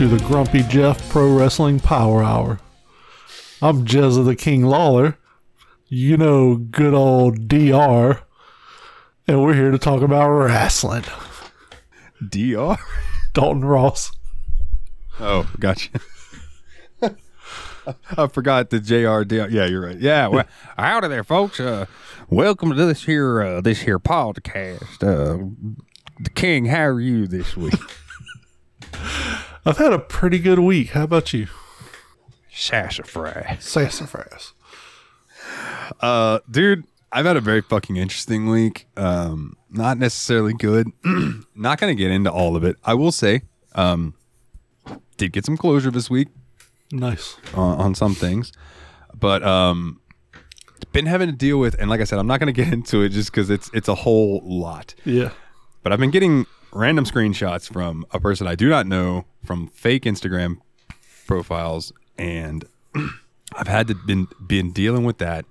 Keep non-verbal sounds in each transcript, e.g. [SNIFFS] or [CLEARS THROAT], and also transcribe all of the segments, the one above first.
To the Grumpy Jeff Pro Wrestling Power Hour. I'm Jezza the King Lawler. You know, good old DR. And we're here to talk about wrestling. DR. Dalton Ross. Oh, gotcha. I forgot the JR. Yeah, you're right. Yeah, well, of there, folks. Uh, welcome to this here uh, this here podcast. Uh, the King, how are you this week? [LAUGHS] I've had a pretty good week. How about you? Sassafras. Sassafras. Uh, dude, I've had a very fucking interesting week. Um, not necessarily good. [CLEARS THROAT] not gonna get into all of it. I will say, um, did get some closure this week. Nice. on, on some things, but um, been having to deal with, and like I said, I'm not going [LAUGHS] to get into it just because it's it's a whole lot. Yeah. But I've been getting random screenshots from a person I do not know from fake Instagram profiles, and [CLEARS THROAT] I've had to been been dealing with that.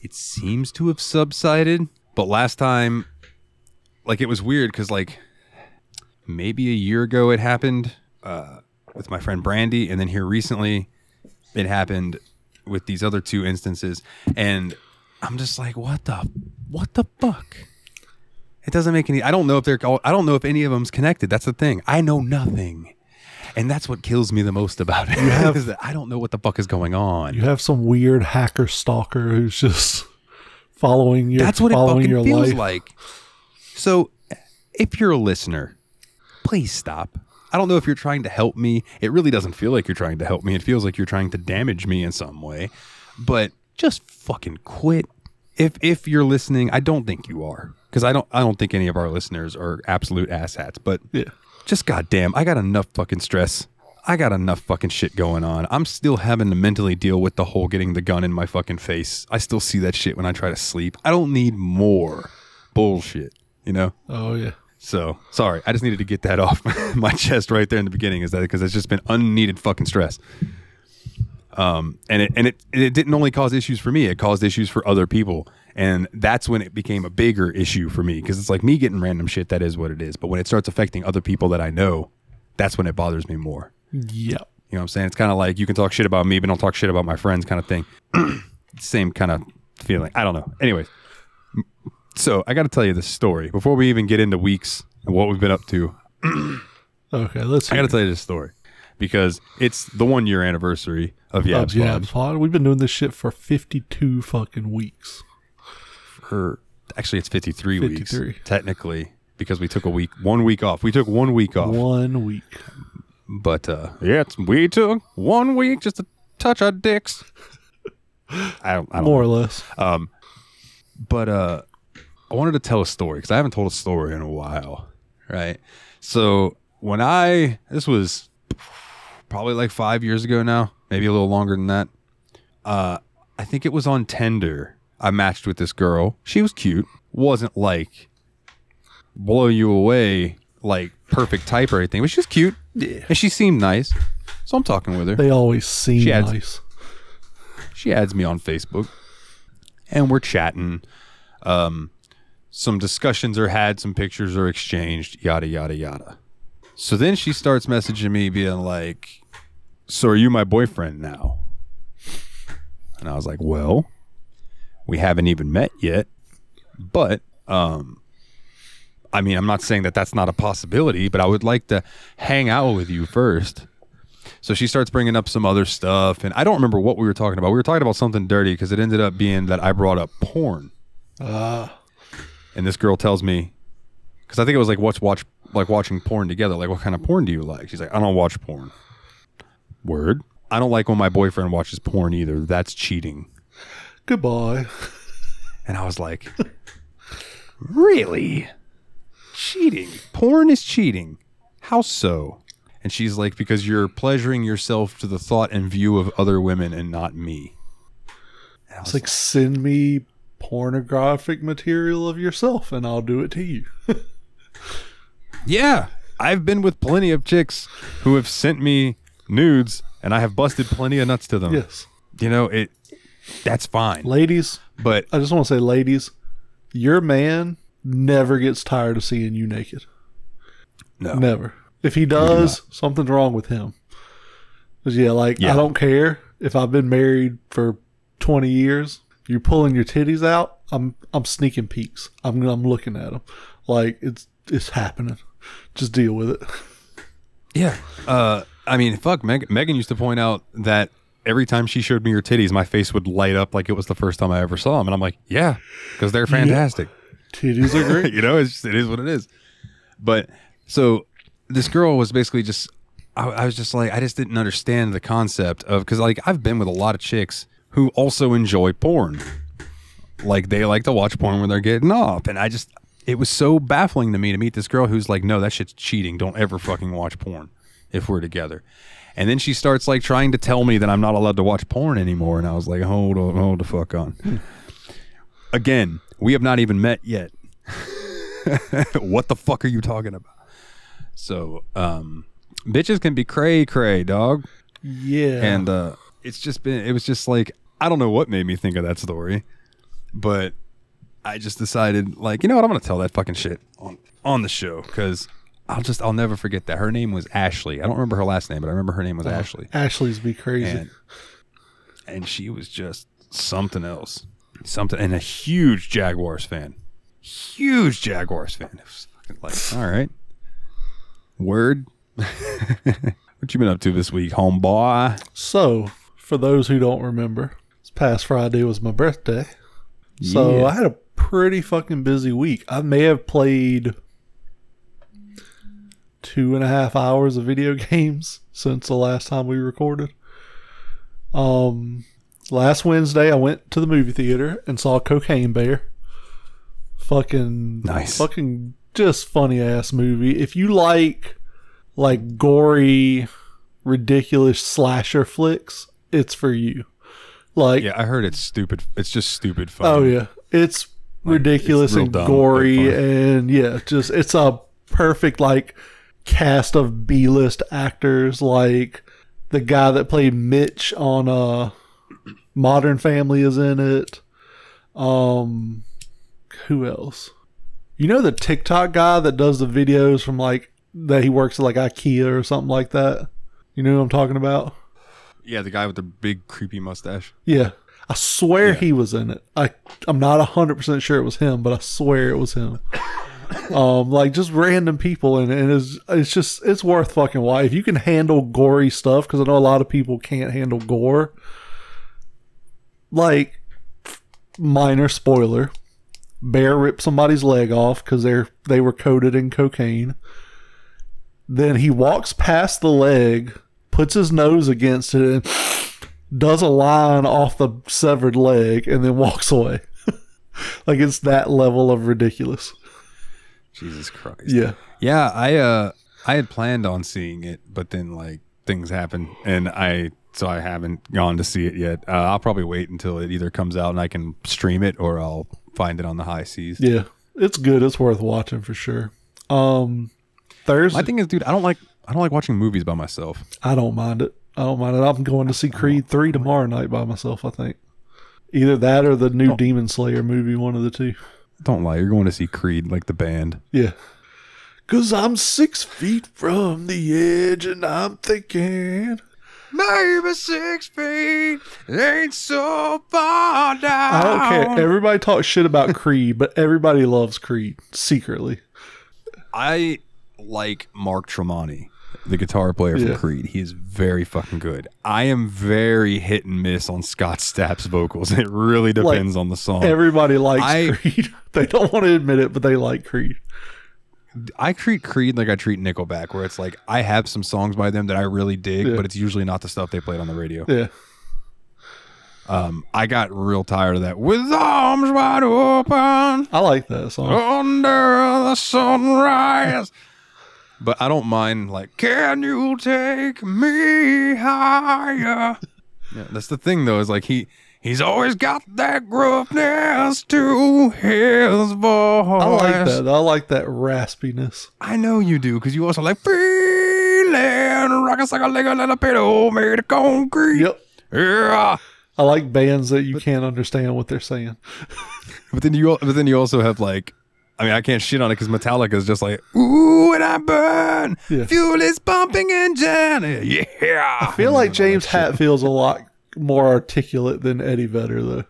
It seems to have subsided, but last time, like it was weird because like maybe a year ago it happened uh, with my friend Brandy, and then here recently it happened with these other two instances, and I'm just like, what the, what the fuck? It doesn't make any. I don't know if they're. I don't know if any of them's connected. That's the thing. I know nothing, and that's what kills me the most about it. [LAUGHS] is that I don't know what the fuck is going on. You have some weird hacker stalker who's just following your That's what it following fucking feels life. like. So, if you're a listener, please stop. I don't know if you're trying to help me. It really doesn't feel like you're trying to help me. It feels like you're trying to damage me in some way. But just fucking quit. If if you're listening, I don't think you are because I don't I don't think any of our listeners are absolute asshats. But Yeah. just goddamn, I got enough fucking stress. I got enough fucking shit going on. I'm still having to mentally deal with the whole getting the gun in my fucking face. I still see that shit when I try to sleep. I don't need more bullshit, you know? Oh yeah. So sorry, I just needed to get that [LAUGHS] off my chest right there in the beginning. Is that because it's just been unneeded fucking stress. Um, and it and it it didn't only cause issues for me; it caused issues for other people, and that's when it became a bigger issue for me because it's like me getting random shit. That is what it is. But when it starts affecting other people that I know, that's when it bothers me more. Yep. You know what I'm saying? It's kind of like you can talk shit about me, but don't talk shit about my friends, kind of thing. [CLEARS THROAT] Same kind of feeling. I don't know. Anyways, so I got to tell you this story before we even get into weeks and what we've been up to. [CLEARS THROAT] Okay, let's I got to tell you this story because it's the one year anniversary of yeah, YABSPOD. Pod. We've been doing this shit for 52 fucking weeks. Or actually, it's 53, 53. weeks technically because we took a week, one week off. We took one week off, One week. but uh, yeah, it's, we took one week just to touch our dicks. [LAUGHS] I don't, I don't More or less. Um, but uh I wanted to tell a story because I haven't told a story in a while, right? So when I this was probably like five years ago now, maybe a little longer than that. Uh, I think it was on Tinder. I matched with this girl. She was cute. wasn't like blow you away like perfect type or anything, but she was cute. Yeah. and she seemed nice. So I'm talking with her They always seem She adds- nice. she adds me on Facebook and we're chatting. Um, some discussions are had, some pictures are exchanged, yada, yada, yada. So then she starts messaging me, being like, So are you my boyfriend now? And I was like, Well, we haven't even met yet, but, um, I mean, I'm not saying that that's not a possibility, but I would like to hang out with you first. So she starts bringing up some other stuff, and I don't remember what we were talking about. We were talking about something dirty because it ended up being that I brought up porn. and this girl tells me, because I think it was like what's watch like watching porn together. Like, what kind of porn do you like? She's like, I don't watch porn. Word. I don't like when my boyfriend watches porn either. That's cheating. Goodbye. And I was like, Really? Cheating? Porn is cheating. How so? And she's like, Because you're pleasuring yourself to the thought and view of other women and not me. And I It's was like send me pornographic material of yourself and I'll do it to you. [LAUGHS] Yeah. I've been with plenty of chicks who have sent me nudes and I have busted plenty of nuts to them. yes. You know, it that's fine. Ladies, But I just want to say, ladies, your man never gets tired of seeing you naked. no. Never. If he does, something's wrong with him. 'Cause, yeah, like Yeah. I don't care if I've been married for twenty years. You're pulling your titties out. I'm I'm sneaking peeks. I'm I'm looking at them. Like it's it's happening. Just deal with it. Yeah. Uh, I mean, fuck. Meg- Megan used to point out that every time she showed me her titties, my face would light up like it was the first time I ever saw them, and I'm like, yeah, because they're fantastic. Titties are great. [LAUGHS] you know, it's just, it is what it is. But so this girl was basically just, I, I was just like, I just didn't understand the concept of because like I've been with a lot of chicks who also enjoy porn, like they like to watch porn when they're getting off, and I just it was so baffling to me to meet this girl who's like, no, that shit's cheating. Don't ever fucking watch porn if we're together. And then she starts like trying to tell me that I'm not allowed to watch porn anymore, and I was like, hold on, hold the fuck on. [LAUGHS] Again, we have not even met yet. [LAUGHS] what the fuck are you talking about? So, um, bitches can be cray cray, dog. Yeah. And uh, it's just been, it was just like, I don't know what made me think of that story, but I just decided, like, you know what? I'm going to tell that fucking shit on, on the show because I'll just, I'll never forget that. Her name was Ashley. I don't remember her last name, but I remember her name was oh, Ashley. Ashley's be crazy. And, and she was just something else. Something, and a huge Jaguars fan. Huge Jaguars fan. It was fucking like, all right. Word. [LAUGHS] what you been up to this week, homeboy? So, for those who don't remember, this past Friday was my birthday. So Yeah. I had a pretty fucking busy week. I may have played two and a half hours of video [LAUGHS] games since the last time we recorded. Um, last Wednesday I went to the movie theater and saw Cocaine Bear. Fucking Nice. Fucking just funny ass movie. If you like like gory, ridiculous slasher flicks, it's for you. Like Yeah, I heard it's stupid. It's just stupid fun. Oh yeah, it's ridiculous it's and dumb, gory, and yeah, just it's a perfect like cast of B list actors. Like the guy that played Mitch on uh Modern Family is in it. Um, who else? You know the TikTok guy that does the videos from like that he works at like IKEA or something like that. You know who I'm talking about? Yeah, the guy with the big creepy mustache. Yeah. I swear Yeah. he was in it. I I'm not hundred percent sure it was him, but I swear it was him. [LAUGHS] um, like just random people, and, and it's it's just it's worth fucking why if you can handle gory stuff because I know a lot of people can't handle gore. Like minor spoiler, bear ripped somebody's leg off because they're they were coated in cocaine. Then he walks past the leg, puts his nose against it, and [SNIFFS] does a line off the severed leg and then walks away. [LAUGHS] like it's that level of ridiculous. Jesus Christ. Yeah. Yeah, I uh I had planned on seeing it, but then like things happen and I so I haven't gone to see it yet. Uh, I'll probably wait until it either comes out and I can stream it or I'll find it on the high seas. Yeah. It's good. It's worth watching for sure. Um Thursday My thing is, dude, I don't like I don't like watching movies by myself. I don't mind it. I don't mind it. I'm going to see Creed 3 tomorrow night by myself, I think. Either that or the new Demon Slayer movie, one of the two. Don't lie, you're going to see Creed like the band. Yeah. Cause I'm six feet from the edge and I'm thinking Maybe six feet ain't so far down. I don't care. Everybody talks shit about Creed, but everybody loves Creed secretly. I like Mark Tremonti, the guitar player Yeah. from Creed. He is very fucking good. I am very hit and miss on Scott Stapp's vocals. It really depends on the song. Everybody likes I- Creed. [LAUGHS] They don't want to admit it, but they like Creed. I treat Creed like I treat Nickelback, where it's like I have some songs by them that I really dig, Yeah. but it's usually not the stuff they played on the radio. Yeah. Um, I got real tired of that. With arms wide open I like that song. under the sunrise. But I don't mind like, can you take me higher? [LAUGHS] Yeah, that's the thing though, is like he he's always got that gruffness to his voice. I like that. I like that raspiness. I know you do, because you also like feeling rockin' like a leg little pillow made of concrete. Yep. Yeah. I like bands that you can't understand what they're saying. [LAUGHS] But then you but then you also have like I mean, I can't shit on it because Metallica is just like, ooh, and I burn. Yeah. Fuel is pumping engine. Yeah. I feel like James Hatfield's a lot more articulate than Eddie Vedder, though.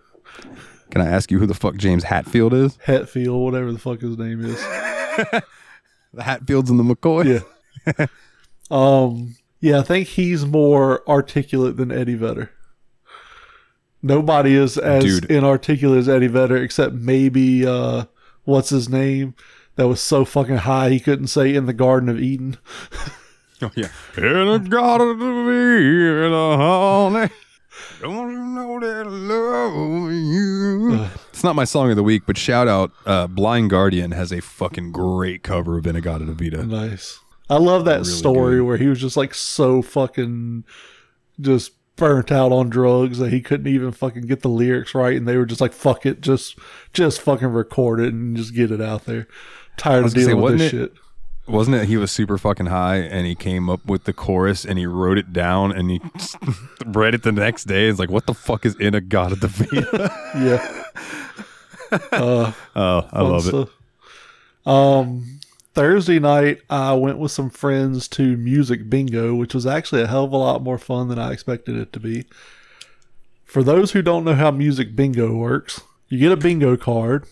Can I ask you who the fuck James Hatfield is? Hatfield, whatever the fuck his name is. [LAUGHS] The Hatfields and the McCoy. Yeah. [LAUGHS] um. Yeah, I think he's more articulate than Eddie Vedder. Nobody is as Dude. inarticulate as Eddie Vedder, except maybe uh, what's his name? That was so fucking high he couldn't say in the Garden of Eden. [LAUGHS] Oh yeah. In a garden to be in a honey. Don't you know that I love you? it's not my song of the week, but shout out, uh, Blind Guardian has a fucking great cover of In-A-Gadda-Da-Vida. Nice. I love that Really story good. where he was just like so fucking just burnt out on drugs that he couldn't even fucking get the lyrics right and they were just like fuck it just just fucking record it and just get it out there. Tired of gonna say, dealing with this wasn't shit. Wasn't it he was super fucking high and he came up with the chorus and he wrote it down and he [LAUGHS] read it the next day? It's like, what the fuck is In-A-Gadda-Da-Vida? [LAUGHS] [LAUGHS] Yeah. uh oh, I love it. Um Thursday night I went with some friends to music bingo, which was actually a hell of a lot more fun than I expected it to be. For those who don't know how music bingo works, you get a bingo card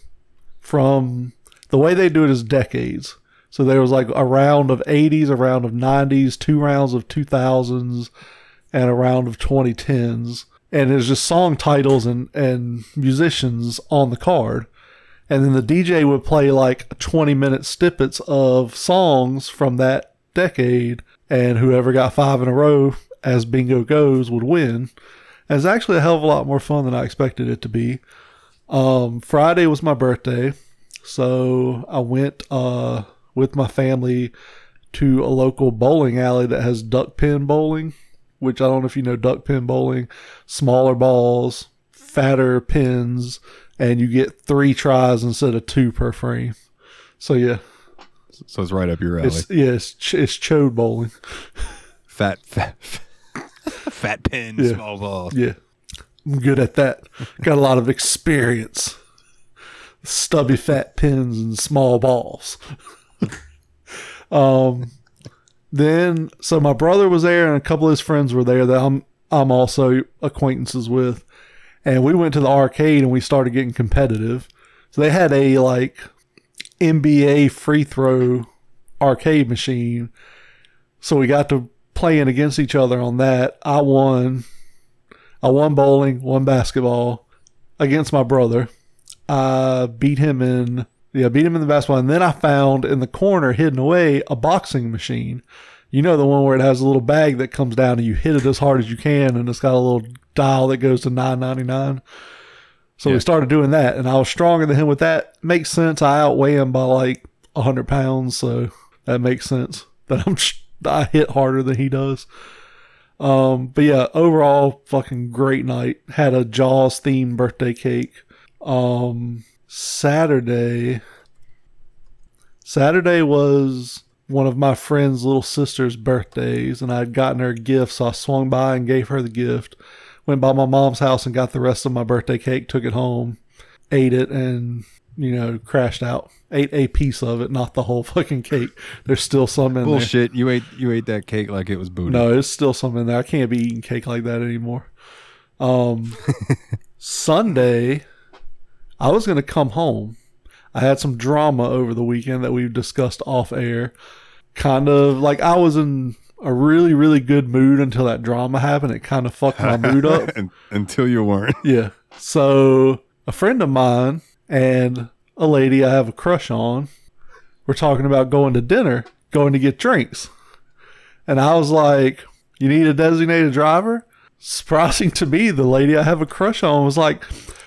from the way they do it is decades. So there was like a round of 80s, a round of 90s, two rounds of 2000s, and a round of 2010s. And there's just song titles and, and musicians on the card. And then the DJ would play like 20 minute snippets of songs from that decade. And whoever got five in a row, as bingo goes, would win. And it's actually a hell of a lot more fun than I expected it to be. Um, Friday was my birthday. So I went uh, with my family to a local bowling alley that has duck pin bowling, which I don't know if you know duck pin bowling, smaller balls, fatter pins, and you get three tries instead of two per frame. So yeah, So it's right up your alley. it's yeah, it's, ch- it's chode bowling. fat, fat, [LAUGHS] fat pin, Yeah. small ball. Yeah, I'm good at that. Got a lot of experience. Stubby fat pins and small balls. [LAUGHS] um, then so my brother was there and a couple of his friends were there that I'm I'm also acquaintances with, and we went to the arcade and we started getting competitive. So they had a like NBA free throw arcade machine. So we got to playing against each other on that. I won. I won bowling, won basketball against my brother. I beat him in yeah, beat him in the basketball, and then I found in the corner, hidden away, a boxing machine. You know the one where it has a little bag that comes down and you hit it as hard as you can, and it's got a little dial that goes to nine ninety nine. So Yeah. we started doing that, and I was stronger than him with that. Makes sense. I outweigh him by like hundred pounds, so that makes sense. That I'm [LAUGHS] I hit harder than he does. Um, but yeah, overall, fucking great night. Had a Jaws themed birthday cake. Um, Saturday. Saturday was one of my friend's little sister's birthdays, and I'd gotten her a gift, so I swung by and gave her the gift. Went by my mom's house and got the rest of my birthday cake, took it home, ate it, and you know, crashed out. Ate a piece of it, not the whole [LAUGHS] fucking cake. There's still some in there. Bullshit. You ate you ate that cake like it was booty. No, there's still some in there. I can't be eating cake like that anymore. Um, [LAUGHS] Sunday, I was going to come home. I had some drama over the weekend that we've discussed off air. Kind of like I was in a really, really good mood until that drama happened. It kind of fucked my mood up. [LAUGHS] Until you weren't. [LAUGHS] Yeah. So a friend of mine and a lady I have a crush on were talking about going to dinner, going to get drinks. And I was like, You need a designated driver? Surprising to me, the lady I have a crush on was like,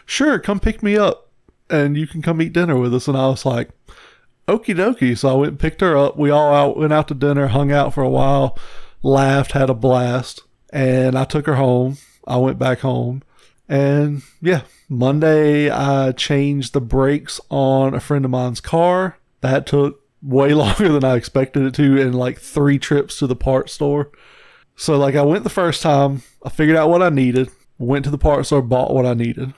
Sure, come pick me up and you can come eat dinner with us. And I was like, Okie dokie. So I went and picked her up. We all out went out to dinner, hung out for a while, laughed, had a blast. And I took her home. I went back home. And yeah, Monday I changed the brakes on a friend of mine's car. That took way [LAUGHS] longer than I expected it to, and like three trips to the parts store. So like I went the first time, I figured out what I needed, went to the parts store, bought what I needed.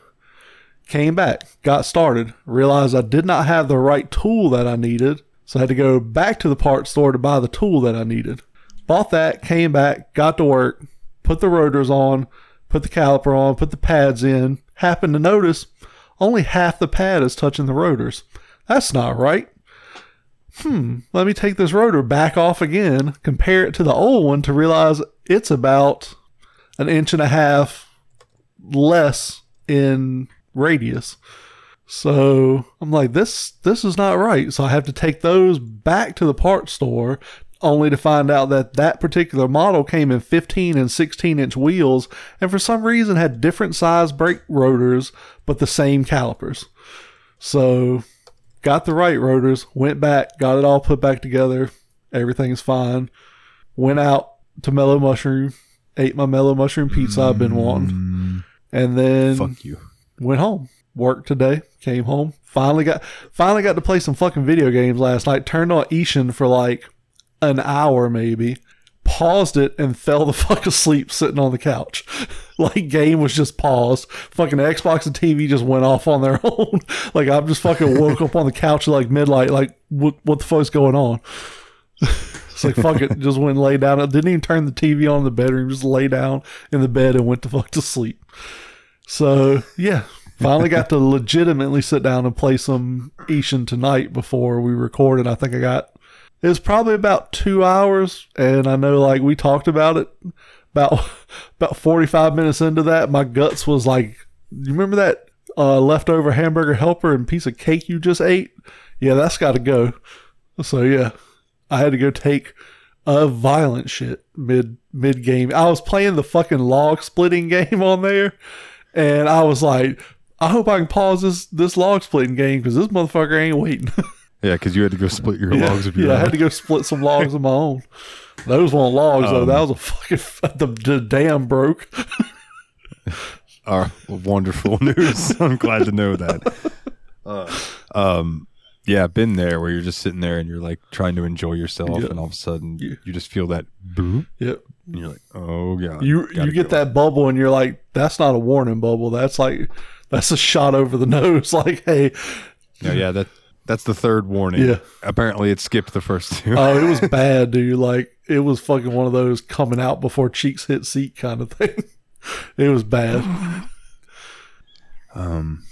Came back, got started, realized I did not have the right tool that I needed, so I had to go back to the parts store to buy the tool that I needed. Bought that, came back, got to work, put the rotors on, put the caliper on, put the pads in. Happened to notice only half the pad is touching the rotors. That's not right. Hmm, let me take this rotor back off again, compare it to the old one to realize it's about an inch and a half less in radius. So I'm like, this this is not right. So I have to take those back to the parts store, only to find out that that particular model came in 15 and 16 inch wheels, and for some reason had different size brake rotors, but the same calipers. So got the right rotors, went back, got it all put back together. Everything's fine. Went out to Mellow Mushroom, ate my Mellow Mushroom pizza I've been wanting, mm. and then Fuck you. Went home. Worked today, came home. Finally got finally got to play some fucking video games last night. Turned on Ishin for like an hour maybe. Paused it and fell the [LAUGHS] fuck asleep sitting on the couch. [LAUGHS] like game was just paused. Fucking Xbox and TV just went off on their [LAUGHS] own. like I'm just fucking woke up on the couch like midnight. Like what what the fuck's going on? it's like fuck it. Just went and lay down. I didn't even turn the TV on in the bedroom. Just lay down in the bed and went to fuck to sleep. So yeah, finally got to legitimately sit down and play some Ishin tonight before we recorded. I think I got it was probably about two hours, and I know like we talked about it about [LAUGHS] about forty five minutes into that, my guts was like, you remember that uh, leftover hamburger helper and piece of cake you just ate? Yeah, that's got to go. So yeah, I had to go take a violent shit mid mid game. I was playing the fucking log splitting [LAUGHS] game on there, and I was like, I hope I can pause this this log splitting game because this motherfucker ain't waiting. [LAUGHS] Yeah, because you had to go split your logs of your yeah, I had to go split some logs of my own. Those weren't logs though. Um, That was a fucking [LAUGHS] the, the dam broke. [LAUGHS] Our wonderful news. I'm glad to know that. Uh, um, yeah, been there where you're just sitting there and you're like trying to enjoy yourself, Yeah. and all of a sudden Yeah. you just feel that boom. Yep. and you're like, oh god, You you get that bubble and you're like, that's not a warning bubble. That's like that's a shot over the [LAUGHS] nose. Like, hey, Yeah, yeah, that that's the third warning. Yeah. apparently it skipped the first two. oh, it was [LAUGHS] bad, dude. Like it was fucking one of those coming out before cheeks hit seat kind of thing. [LAUGHS] It was bad. um,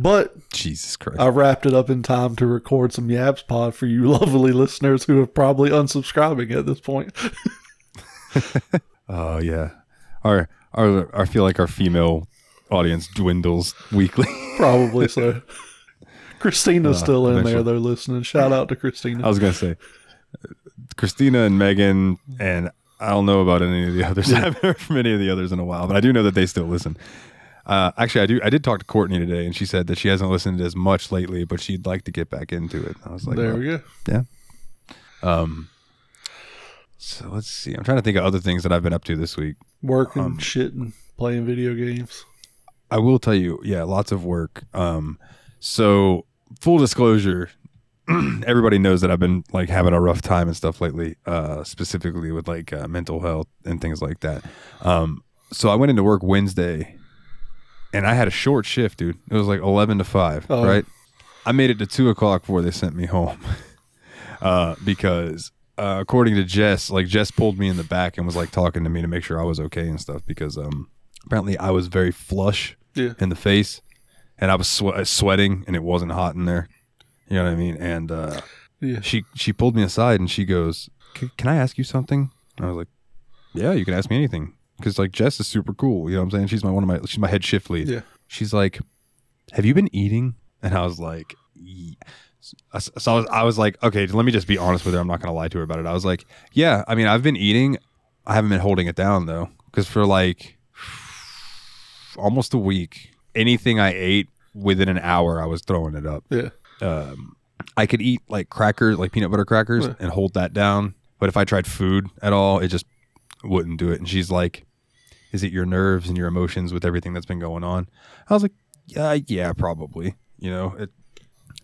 But Jesus Christ. I wrapped it up in time to record some YABSPOD for you [LAUGHS] lovely listeners who are probably unsubscribing at this point. Oh yeah, our our I feel like our female audience dwindles weekly. [LAUGHS] Probably so. Christina's Uh, still in eventually. there though, listening. Shout out to Christina. I was gonna say Christina and Megan, and I don't know about any of the others. [LAUGHS] I haven't heard from any of the others in a while, but I do know that they still listen. Uh, actually, I do. I did talk to Courtney today, and she said that she hasn't listened as much lately, but she'd like to get back into it. I was like, there well, we go. yeah. Um. So let's see. I'm trying to think of other things that I've been up to this week. Working, Um, shitting, playing video games. I will tell you, yeah, lots of work. Um, so full disclosure, [CLEARS THROAT] everybody knows that I've been like having a rough time and stuff lately, uh, specifically with like uh, mental health and things like that. Um, so I went into work Wednesday, and I had a short shift, dude. It was like eleven to five, Oh. right? I made it to two o'clock before they sent me home, [LAUGHS] uh, because. Uh, according to Jess, like Jess pulled me in the back and was like talking to me to make sure I was okay and stuff because um apparently I was very flush Yeah. in the face, and I was swe- sweating, and it wasn't hot in there. You know what I mean? And uh, Yeah. she she pulled me aside, and she goes, "Can I ask you something?" And I was like, "Yeah, you can ask me anything." Because like Jess is super cool. You know what I'm saying? She's my one of my she's my head shift lead. Yeah. She's like, "Have you been eating?" And I was like, "Ye-" so I was, I was like, okay, let me just be honest with her. I'm not going to lie to her about it. I was like, yeah, I mean, I've been eating. I haven't been holding it down though, because for like almost a week, anything I ate within an hour, I was throwing it up. Yeah. Um, I could eat like crackers, like peanut butter crackers, Yeah. and hold that down. But if I tried food at all, it just wouldn't do it. And she's like, "Is it your nerves and your emotions with everything that's been going on?" I was like, "Yeah, yeah, probably." You know, it.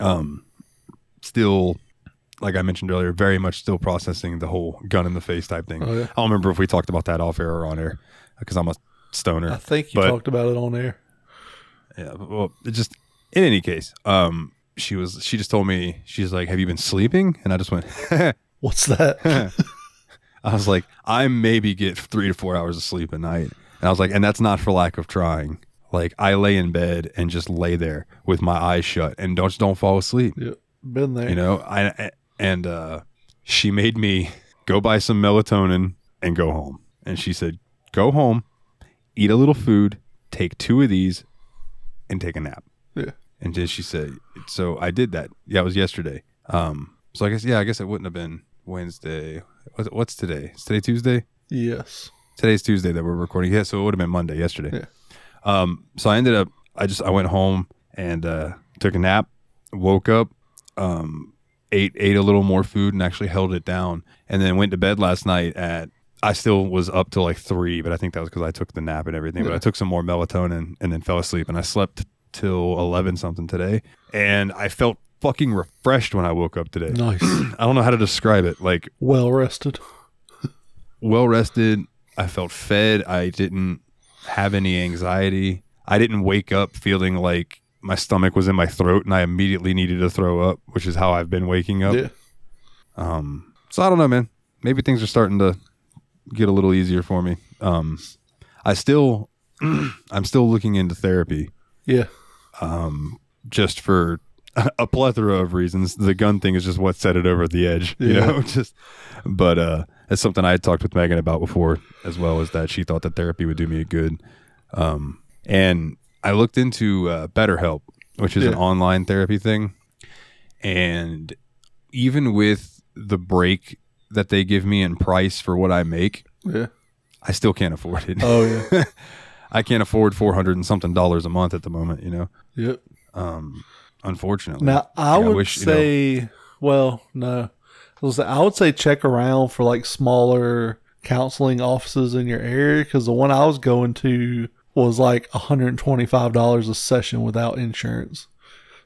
Um, still, like I mentioned earlier, very much still processing the whole gun in the face type thing. Oh, yeah. I don't remember if we talked about that off air or on air because I'm a stoner. I think you But- talked about it on air. Yeah. Well, it just in any case, um, she was she just told me she's like, "Have you been sleeping?" And I just went. [LAUGHS] What's that? [LAUGHS] I was like, I maybe get three to four hours of sleep a night. And I was like, and that's not for lack of trying. Like I lay in bed and just lay there with my eyes shut and don't don't fall asleep. yeah, been there. You know, I and uh, she made me go buy some melatonin and go home. And she said, go home, eat a little food, take two of these, and take a nap. Yeah. And then she said, so I did that. Yeah, it was yesterday. Um, so I guess yeah, I guess it wouldn't have been Wednesday. What's, what's today? Is today Tuesday? Yes. Today's Tuesday that we're recording. Yeah, so it would have been Monday yesterday. Yeah. Um, so I ended up I just I went home and uh, took a nap, woke up, um, ate ate a little more food and actually held it down, and then went to bed last night at I still was up till like three, but I think that was because I took the nap and everything. But I took some more melatonin and then fell asleep, and I slept till eleven something today, and I felt fucking refreshed when I woke up today. Nice. [CLEARS THROAT] I don't know how to describe it. Like well rested. well rested. I felt fed. I didn't have any anxiety. I didn't wake up feeling like my stomach was in my throat and I immediately needed to throw up, which is how I've been waking up. Yeah. Um, so I don't know, man. Maybe things are starting to get a little easier for me. Um, I still, [CLEARS THROAT] I'm still looking into therapy Yeah. um, just for [LAUGHS] a plethora of reasons. The gun thing is just what set it over the edge, you Yeah. know. [LAUGHS] Just, but uh, it's something I had talked with Megan about before, as well as that she thought that therapy would do me a good. Um, and I looked into uh, BetterHelp, which is an online therapy thing, and even with the break that they give me in price for what I make, Yeah. I still can't afford it. Oh yeah. [LAUGHS] I can't afford four hundred and something dollars a month at the moment, you know. yep. Um, unfortunately. Now I I would wish, you know- say, well, no, I, I would say check around for like smaller counseling offices in your area because the one I was going to was like $125 a session without insurance.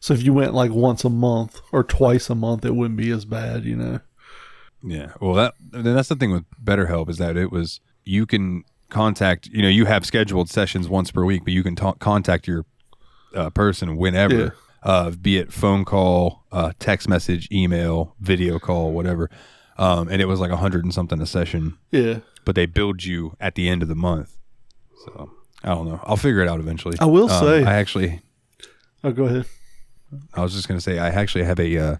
So if you went like once a month or twice a month, it wouldn't be as bad, you know. Yeah. Well, that then that's the thing with BetterHelp is that it was you can contact you know you have scheduled sessions once per week, but you can ta- contact your uh, person whenever, Yeah. Uh, be it phone call, uh, text message, email, video call, whatever. Um, and it was like a hundred and something a session, Yeah. but they billed you at the end of the month. So I don't know. I'll figure it out eventually. I will Um, say- I actually Oh, go ahead. I was just gonna say I actually have a uh,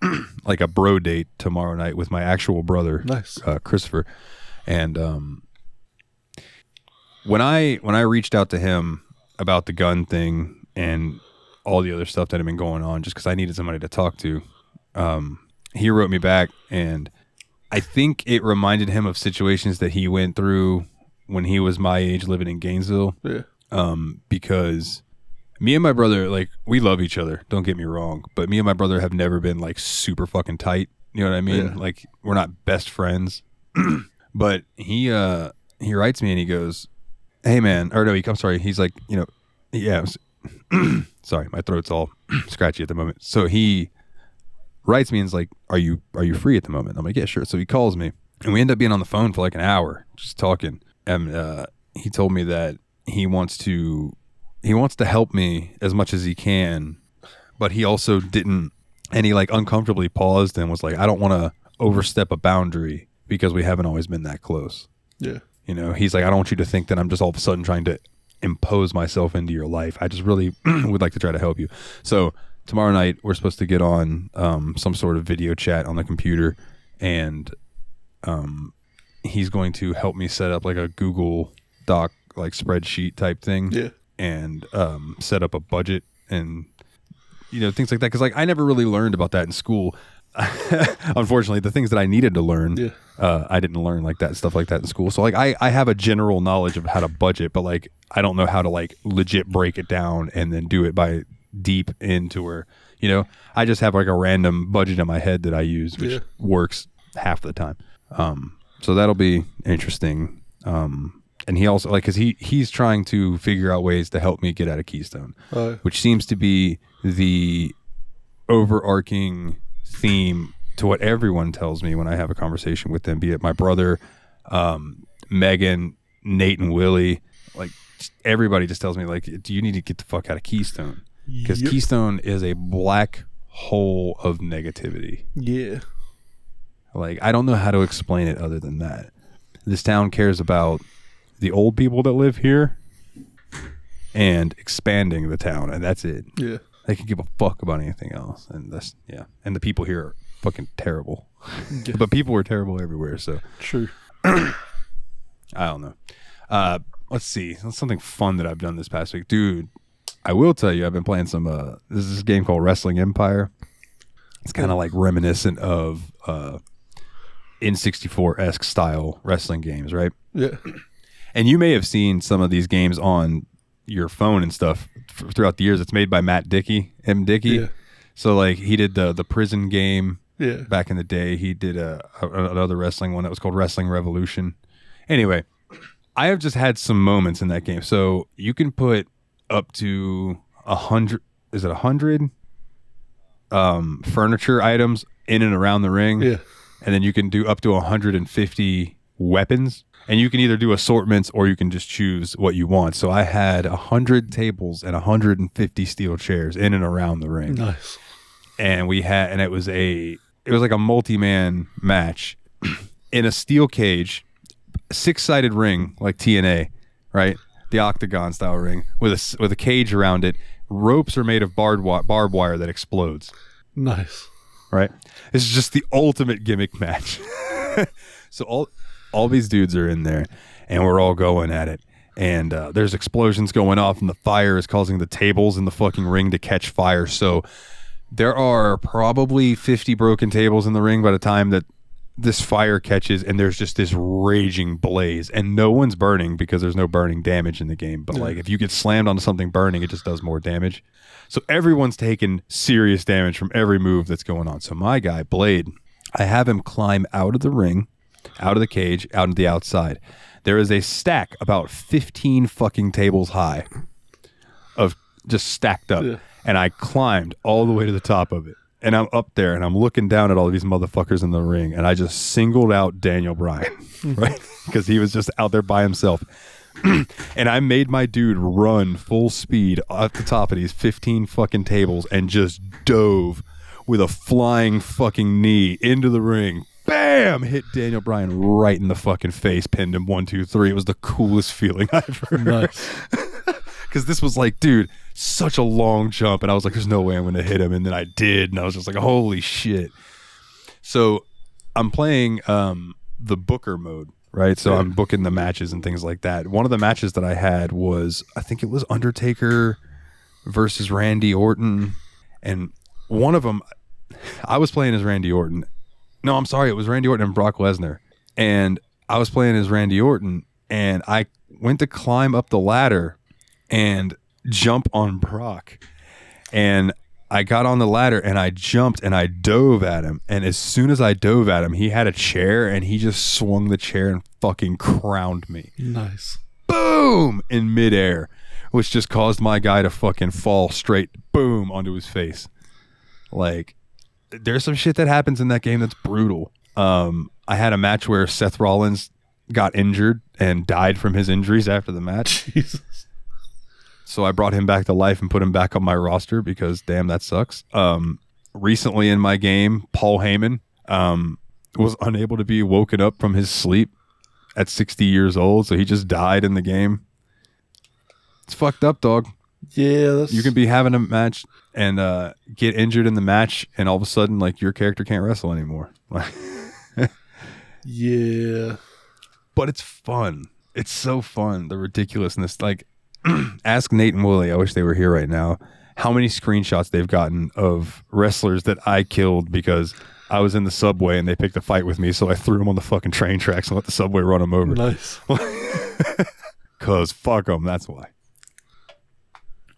[CLEARS THROAT] like a bro date tomorrow night with my actual brother, Nice. uh, Christopher, and um, when I when I reached out to him about the gun thing and all the other stuff that had been going on, just because I needed somebody to talk to, um, he wrote me back, and I think it reminded him of situations that he went through when he was my age, living in Gainesville Yeah. um, because me and my brother, like, we love each other. Don't get me wrong, but me and my brother have never been like super fucking tight. You know what I mean? Yeah. Like, we're not best friends. [CLEARS THROAT] but he uh he writes me and he goes, "Hey man," or no, he, I'm sorry. He's like, you know, yeah. [CLEARS THROAT] Sorry, my throat's all [CLEARS THROAT] scratchy at the moment. So he writes me and is like, "Are you are you free at the moment?" I'm like, "Yeah, sure." So he calls me, and we end up being on the phone for like an hour, just talking. And uh, he told me that he wants to he wants to help me as much as he can, but he also didn't. And he like uncomfortably paused and was like, "I don't want to overstep a boundary because we haven't always been that close." Yeah. You know, he's like, I don't want you to think that I'm just all of a sudden trying to impose myself into your life. I just really [CLEARS THROAT] would like to try to help you. So tomorrow night we're supposed to get on um, some sort of video chat on the computer, and um, he's going to help me set up like a Google Doc like spreadsheet type thing, Yeah. and um, set up a budget and you know things like that. Because like I never really learned about that in school. [LAUGHS] Unfortunately, the things that I needed to learn Yeah. uh, I didn't learn like that stuff like that in school. So like I, I have a general knowledge of how to budget, but like I don't know how to like legit break it down and then do it by deep into where you know I just have like a random budget in my head that I use, which Yeah. works half the time. Um, so that'll be interesting. Um, and he also like because he he's trying to figure out ways to help me get out of Keystone Uh, which seems to be the overarching theme to what everyone tells me when I have a conversation with them, be it my brother, um, Megan, Nate, and Willie. Like everybody just tells me like, do you need to get the fuck out of Keystone? Because Yep. Keystone is a black hole of negativity. Yeah. Like I don't know how to explain it other than that. This town cares about the old people that live here and expanding the town, and that's it. Yeah. They can give a fuck about anything else, and that's yeah. And the people here are fucking terrible. Yeah. [LAUGHS] but people are terrible everywhere, so True. [CLEARS THROAT] I don't know. Uh, let's see. That's something fun that I've done this past week, dude. I will tell you, I've been playing some. Uh, this is this game called Wrestling Empire. It's kind of like reminiscent of uh, N64 esque style wrestling games, right? Yeah. And you may have seen some of these games on your phone and stuff f- throughout the years. It's made by Mat Dickie, M. Dickey. Yeah. So like he did the the prison game Yeah. back in the day. He did a, a another wrestling one that was called Wrestling Revolution. Anyway, I have just had some moments in that game. So you can put up to a hundred. Is it a hundred? Um, furniture items in and around the ring, Yeah. and then you can do up to 150 weapons. And you can either do assortments or you can just choose what you want. So I had 100 tables and 150 steel chairs in and around the ring Nice. and we had and it was a it was like a multi-man match [CLEARS THROAT] in a steel cage six-sided ring like TNA right the octagon style ring with a with a cage around it ropes are made of barbed wire, barbed wire that explodes Nice. right this is just the ultimate gimmick match [LAUGHS] so all all these dudes are in there and we're all going at it. And uh, there's explosions going off and the fire is causing the tables in the fucking ring to catch fire. So there are probably 50 broken tables in the ring by the time that this fire catches and there's just this raging blaze. And no one's burning because there's no burning damage in the game. But like if you get slammed onto something burning it just does more damage. So everyone's taking serious damage from every move that's going on. So my guy blade i have him climb out of the ring out of the cage out into the outside there is a stack about 15 fucking tables high of just stacked up. Yeah. And I climbed all the way to the top of it. And I'm up there and I'm looking down at all these motherfuckers in the ring. And I just singled out Daniel Bryan, [LAUGHS] right? [LAUGHS] Because he was just out there by himself. [CLEARS THROAT] and I made my dude run full speed at the top of these 15 fucking tables and just dove with a flying fucking knee into the ring. Bam! Hit Daniel Bryan right in the fucking face, pinned him one, two, three. It was the coolest feeling [LAUGHS] I've ever Nice. [LAUGHS] because this was like, dude, such a long jump, and I was like, "There's no way I'm going to hit him," and then I did, and I was just like, "Holy shit!" So I'm playing um, the Booker mode, right? So I'm booking the matches and things like that. One of the matches that I had was, I think it was Undertaker versus Randy Orton, and one of them, I was playing as Randy Orton. No, I'm sorry, it was Randy Orton and Brock Lesnar, and I was playing as Randy Orton, and I went to climb up the ladder and jump on Brock. And I got on the ladder and I jumped and I dove at him. And as soon as I dove at him, he had a chair and he just swung the chair and fucking crowned me. Nice. Boom! In midair, which just caused my guy to fucking fall straight boom onto his face. Like, there's some shit that happens in that game that's brutal. Um, I had a match where Seth Rollins got injured and died from his injuries after the match. [LAUGHS] Jesus. So I brought him back to life and put him back on my roster because damn, that sucks. Um, recently in my game, Paul Heyman um, was unable to be woken up from his sleep at 60 years old, so he just died in the game. It's fucked up, dog. Yeah, that's You can be having a match and uh, get injured in the match, and all of a sudden, like your character can't wrestle anymore. [LAUGHS] Yeah. but it's fun. It's so fun. The ridiculousness. Like, [CLEARS THROAT] ask Nate and Willie. I wish they were here right now. How many screenshots they've gotten of wrestlers that I killed because I was in the subway and they picked a fight with me, so I threw them on the fucking train tracks and let the subway run them over. Nice. [LAUGHS] Cause fuck them. That's why.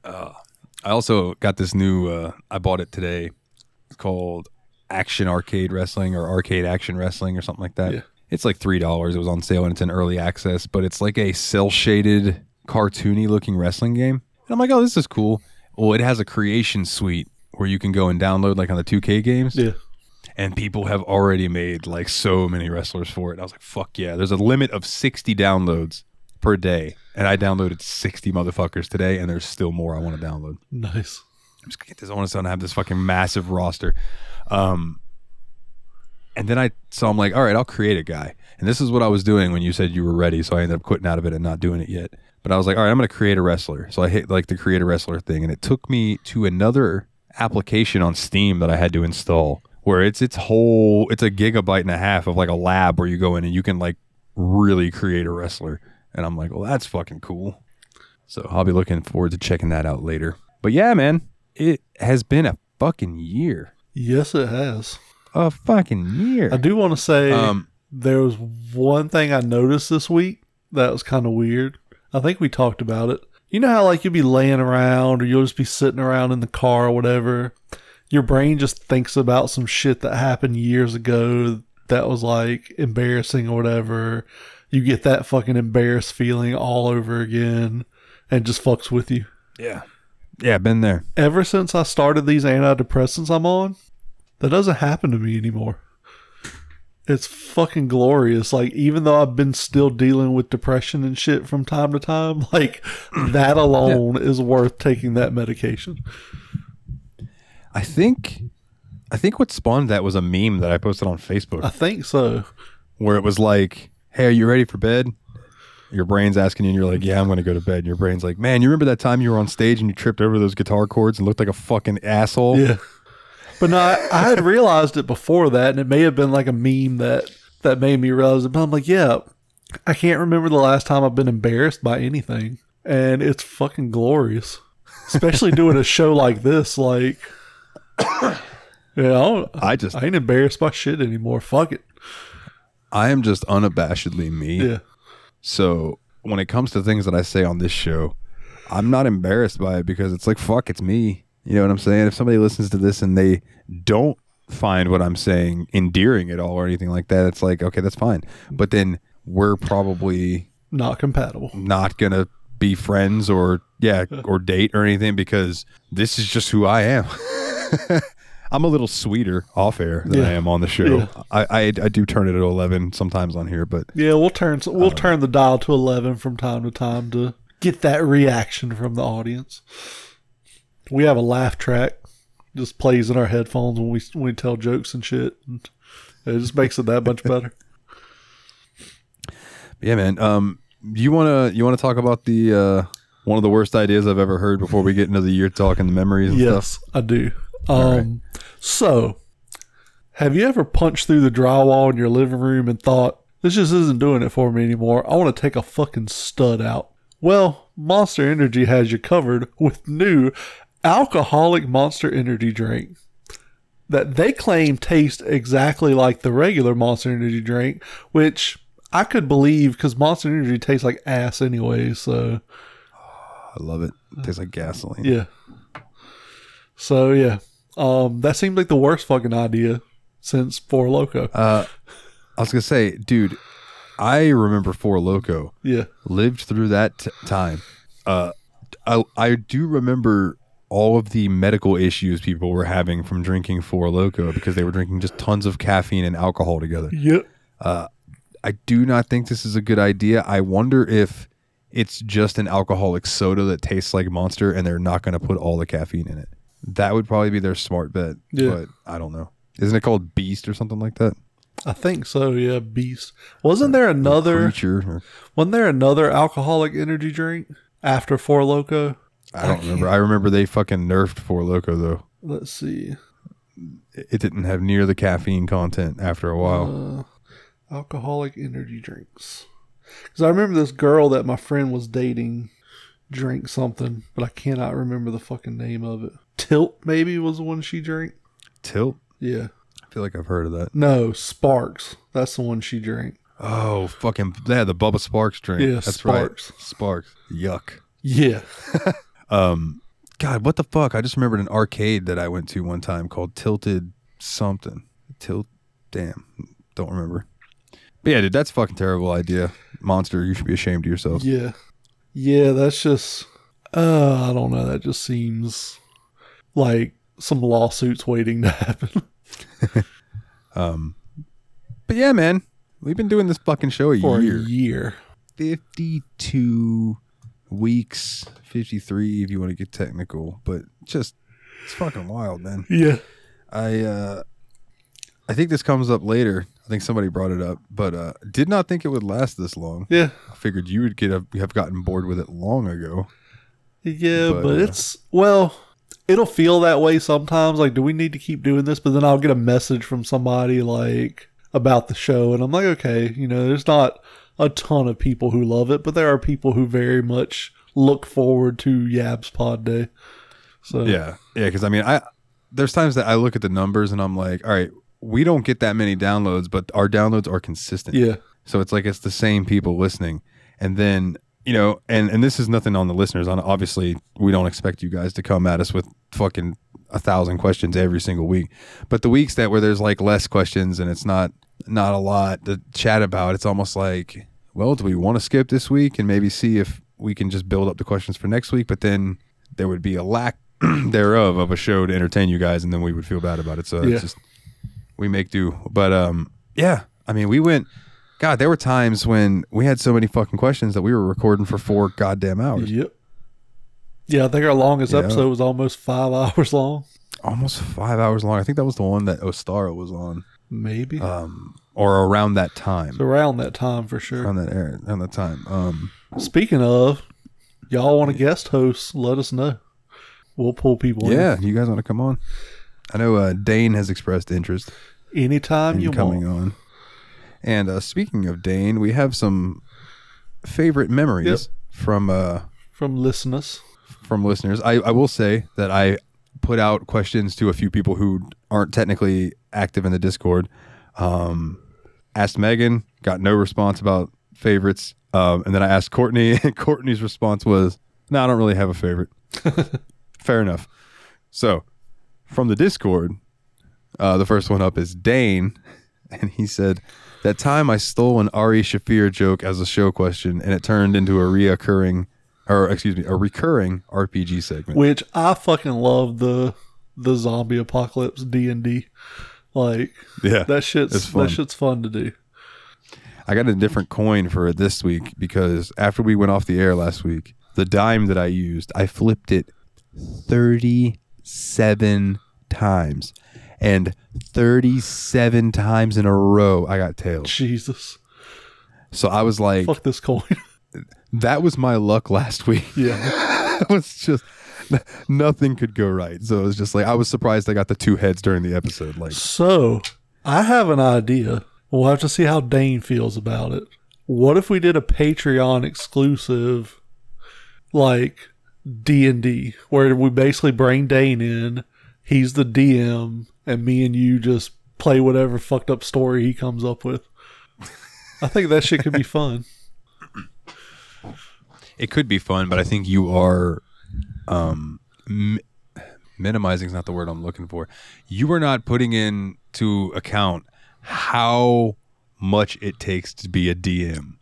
Uh, I also got this new. Uh, I bought it today. It's called Action Arcade Wrestling or Arcade Action Wrestling or something like that. Yeah. It's like three dollars. It was on sale and it's in early access, but it's like a cel shaded, cartoony looking wrestling game. And I'm like, oh, this is cool. Well, it has a creation suite where you can go and download like on the 2K games Yeah. and people have already made like so many wrestlers for it. I was like, fuck yeah. There's a limit of 60 downloads per day, and I downloaded sixty motherfuckers today, and there's still more I want to download. Nice. I'm just gonna get this. I want to have this fucking massive roster. Um, and then I so I'm like, all right, I'll create a guy. And this is what I was doing when you said you were ready. So I ended up quitting out of it and not doing it yet. But I was like, all right, I'm gonna create a wrestler. So I hit like the create a wrestler thing, and it took me to another application on Steam that I had to install. Where it's its whole it's a gigabyte and a half of like a lab where you go in and you can like really create a wrestler. And I'm like, well, that's fucking cool. So I'll be looking forward to checking that out later. But yeah, man, it has been a fucking year. Yes, it has. A fucking year. I do want to say Um, there was one thing I noticed this week that was kind of weird. I think we talked about it. You know how like you'll be laying around or you'll just be sitting around in the car or whatever. Your brain just thinks about some shit that happened years ago that was like embarrassing or whatever. You get that fucking embarrassed feeling all over again and just fucks with you. yeah. Yeah, been there. Ever since I started these antidepressants I'm on, that doesn't happen to me anymore. It's fucking glorious. Like, even though I've been still dealing with depression and shit from time to time, [LAUGHS] like, that alone is worth taking that medication. I think I think what spawned that was a meme that I posted on Facebook I think so. where it was like, Hey, are you ready for bed? Your brain's asking you and you're like, Yeah, I'm gonna go to bed. And your brain's like, Man, you remember that time you were on stage and you tripped over those guitar cords and looked like a fucking asshole? Yeah. But no, I, I had realized it before that, and it may have been like a meme that that made me realize it. But I'm like, yeah, I can't remember the last time I've been embarrassed by anything, and it's fucking glorious. Especially doing a show like this, like, [COUGHS] yeah, I just I ain't embarrassed by shit anymore. Fuck it. I am just unabashedly me. Yeah, So when it comes to things that I say on this show, I'm not embarrassed by it because it's like fuck, it's me. You know what I'm saying? If somebody listens to this and they don't find what I'm saying endearing at all or anything like that, it's like okay, that's fine. But then we're probably not compatible. not gonna be friends or yeah or date or anything because this is just who I am. [LAUGHS] I'm a little sweeter off air than Yeah. I am on the show. Yeah. I, I I do turn it at eleven sometimes on here, but Yeah, we'll turn we'll turn the dial to eleven from time to time to get that reaction from the audience. We have a laugh track, just plays in our headphones when we when we tell jokes and shit. And it just makes it that much better. [LAUGHS] Yeah, man. Um, you wanna you wanna talk about the uh one of the worst ideas I've ever heard before we get into the year talk and the memories and stuff? yes, I do. Um, so have you ever punched through the drywall in your living room and thought this just isn't doing it for me anymore? I want to take a fucking stud out. Well, Monster Energy has you covered with new alcoholic Monster Energy drink that they claim tastes exactly like the regular Monster Energy drink, which I could believe because Monster Energy tastes like ass anyway. So I love it. it tastes like gasoline. yeah. So yeah, um, that seems like the worst fucking idea since Four Loco. Uh, I was gonna say, dude, I remember Four Loco. Yeah, lived through that t- time. Uh, I, I do remember all of the medical issues people were having from drinking Four Loco because they were drinking just tons of caffeine and alcohol together. yep. Uh, I do not think this is a good idea. I wonder if it's just an alcoholic soda that tastes like Monster and they're not going to put all the caffeine in it. That would probably be their smart bet. Yeah. But I don't know. Isn't it called Beast or something like that? I think so. Yeah, Beast. Wasn't there another? Creature? Or, Wasn't there another alcoholic energy drink after Four Loco? I don't remember. I remember they fucking nerfed Four Loco though. Let's see. It it didn't have near the caffeine content after a while. Uh, alcoholic energy drinks. Because I remember this girl that my friend was dating drank something, but I cannot remember the fucking name of it. Tilt maybe was the one she drank. Tilt. Yeah. I feel like I've heard of that. No, Sparks. That's the one she drank. Oh, fucking yeah, the Bubba Sparks drink. Yeah, That's Sparks. right. Sparks. Yuck. Yeah. [LAUGHS] Um, God, what the fuck? I just remembered an arcade that I went to one time called Tilted something. Tilt. Damn, don't remember. But yeah, dude, that's a fucking terrible idea. Monster, you should be ashamed of yourself. Yeah. Yeah, that's just uh I don't know, that just seems like some lawsuits waiting to [LAUGHS] happen. Um, but yeah, man, we've been doing this fucking show a For year. a year. 52 weeks, 53 if you want to get technical, but just it's fucking wild, man. Yeah. I uh I think this comes up later. I think somebody brought it up, but uh did not think it would last this long. Yeah. I figured you would get a, have gotten bored with it long ago. Yeah, But, but, uh, it's well, it'll feel that way sometimes. Like, do we need to keep doing this? But then I'll get a message from somebody like about the show, and I'm like, okay, you know, there's not a ton of people who love it, but there are people who very much look forward to YABSPOD Day. So Yeah, yeah. Because I mean, I there's times that I look at the numbers and I'm like, all right, we don't get that many downloads, but our downloads are consistent. yeah, So it's like it's the same people listening, and then you know, and and this is nothing on the listeners. On obviously, we don't expect you guys to come at us with fucking a thousand questions every single week, but the weeks that where there's like less questions and it's not not a lot to chat about, it's almost like, well, do we want to skip this week and maybe see if we can just build up the questions for next week? But then there would be a lack [CLEARS THROAT] thereof of a show to entertain you guys, and then we would feel bad about it. So Yeah. it's just we make do. But um, yeah, I mean, we went. God, there were times when we had so many fucking questions that we were recording for four goddamn hours, yep. Yeah, I think our longest Yeah. episode was almost five [LAUGHS] hours long, almost five hours long. I think that was the one that Ostara was on, maybe. um, or around that time, so around that time for sure. around that era, around that time. Um, Speaking of, y'all want a guest host? Let us know. We'll pull people yeah, you guys want to come on? I know uh, Dane has expressed interest anytime in you coming want. on. And uh, speaking of Dane, we have some favorite memories from uh, from listeners. from listeners. I, I will say that I put out questions to a few people who aren't technically active in the Discord. Um, asked Megan, got no response about favorites. Um, and then I asked Courtney, [LAUGHS] and Courtney's response was, "No, I don't really have a favorite." [LAUGHS] Fair enough. So, from the Discord, uh, the first one up is Dane, [LAUGHS] and he said, "That time I stole an Ari Shaffir joke as a show question, and it turned into a reoccurring, or excuse me, a recurring RPG segment." Which I fucking love the the zombie apocalypse D and D. Like yeah, that shit's that shit's fun to do. I got a different coin for it this week because after we went off the air last week, the dime that I used, I flipped it 37 times. And 37 times in a row, I got tails. Jesus, So I was like, fuck this coin. [LAUGHS] that was my luck last week. yeah, [LAUGHS] it was just nothing could go right. So it was just like, I was surprised I got the two heads during the episode. Like, So I have an idea. We'll have to see how Dane feels about it. What if we did a Patreon exclusive, like D and D, where we basically bring Dane in, he's the DM, and me and you just play whatever fucked up story he comes up with. I think that shit could be [LAUGHS] fun. it could be fun, but I think you are um, mi- minimizing is not the word I'm looking for. You are not putting into account how much it takes to be a DM.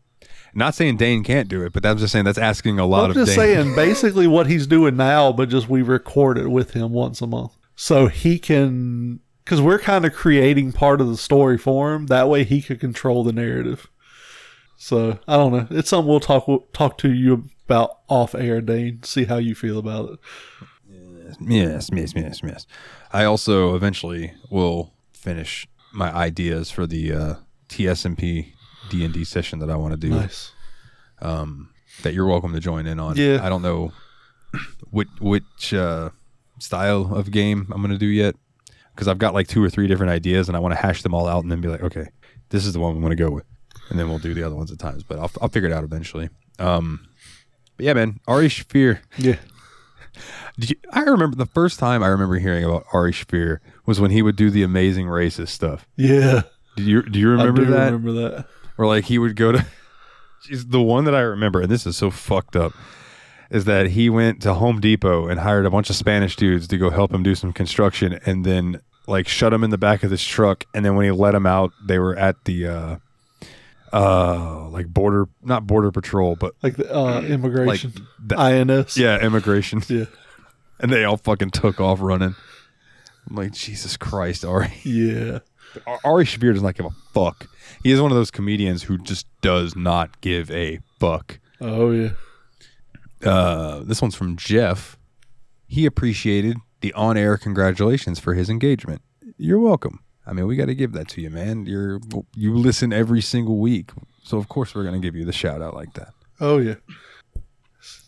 Not saying Dane can't do it, but I'm just saying that's asking a lot of. I'm just Dane. saying, [LAUGHS] basically what he's doing now, but just we record it with him once a month, so he can, because we're kind of creating part of the story for him. That way, he could control the narrative. So I don't know. It's something we'll talk we'll talk to you about off air, Dane. See how you feel about it. Yes, yes, yes, yes. I also eventually will finish my ideas for the uh, TSMP D and D session that I want to do. Nice. That you're welcome to join in on. Yeah. I don't know [CLEARS THROAT] which which uh, style of game I'm going to do yet because I've got like two or three different ideas and I want to hash them all out and then be like, okay, this is the one I'm going to go with, and then we'll do the other ones at times. But I'll I'll figure it out eventually. Um, but yeah, man, Ari Shaffir. Yeah. Did you, I remember the first time I remember hearing about Ari Shaffir was when he would do the amazing racist stuff. Yeah. Do you do you remember I do that? remember that. Or like he would go to [LAUGHS] She's the one that I remember, and this is so fucked up, is that he went to Home Depot and hired a bunch of Spanish dudes to go help him do some construction and then like shut him in the back of this truck and then when he let him out, they were at the uh uh like border not border patrol, but Like the uh, like immigration. the, INS. yeah, immigration. Yeah. [LAUGHS] And they all fucking took off running. I'm like, Jesus Christ, Ari. Yeah. Ari Shaffir does not give a fuck. He is one of those comedians who just does not give a fuck Oh yeah. Uh, this one's from Jeff. He appreciated the on-air congratulations for his engagement. You're welcome. I mean, we got to give that to you, man. You're you listen every single week, so of course we're gonna give you the shout out like that. Oh yeah.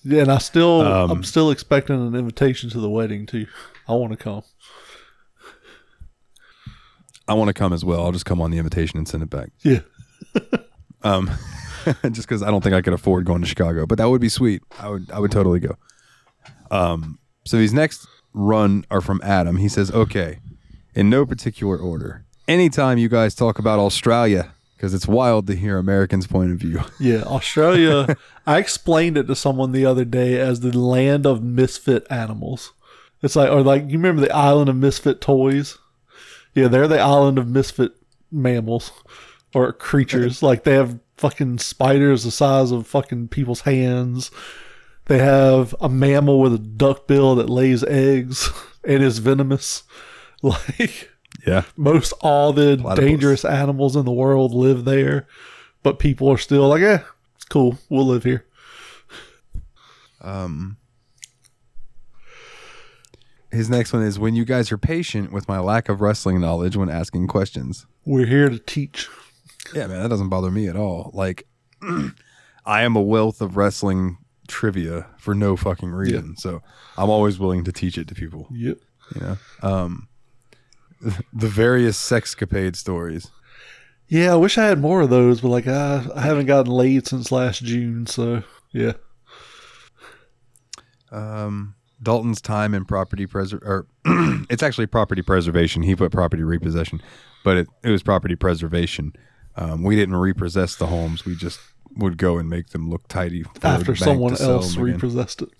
Yeah, and I still Um, I'm still expecting an invitation to the wedding too. I want to come. I want to come as well. I'll just come on the invitation and send it back. Yeah. Um, [LAUGHS] [LAUGHS] just because I don't think I could afford going to Chicago, but that would be sweet. I would I would totally go. Um, so these next run are from Adam. He says, "Okay, in no particular order. Anytime you guys talk about Australia, because it's wild to hear Americans' point of view. [LAUGHS] Yeah, Australia. I explained it to someone the other day as the land of misfit animals. It's like, or like, you remember the island of misfit toys? Yeah, they're the island of misfit mammals or creatures. [LAUGHS] like, they have fucking spiders the size of fucking people's hands. They have a mammal with a duck bill that lays eggs [LAUGHS] and is venomous. [LAUGHS] Like, yeah, most all the Platypus. dangerous animals in the world live there, but people are still like, eh, it's cool. We'll live here. Um, his next one is when you guys are patient with my lack of wrestling knowledge when asking questions. We're here to teach. Yeah, man, that doesn't bother me at all. Like, [CLEARS THROAT] I am a wealth of wrestling trivia for no fucking reason. So I'm always willing to teach it to people. Yep. You know, um, [LAUGHS] the various sexcapade stories. Yeah, I wish I had more of those, but like I, I haven't gotten laid since last June, so yeah. Um, Dalton's time in property preser or [CLEARS THROAT] it's actually property preservation. He put property repossession, but it, it was property preservation. Um, we didn't repossess the homes. We just would go and make them look tidy After someone else them again. repossessed it.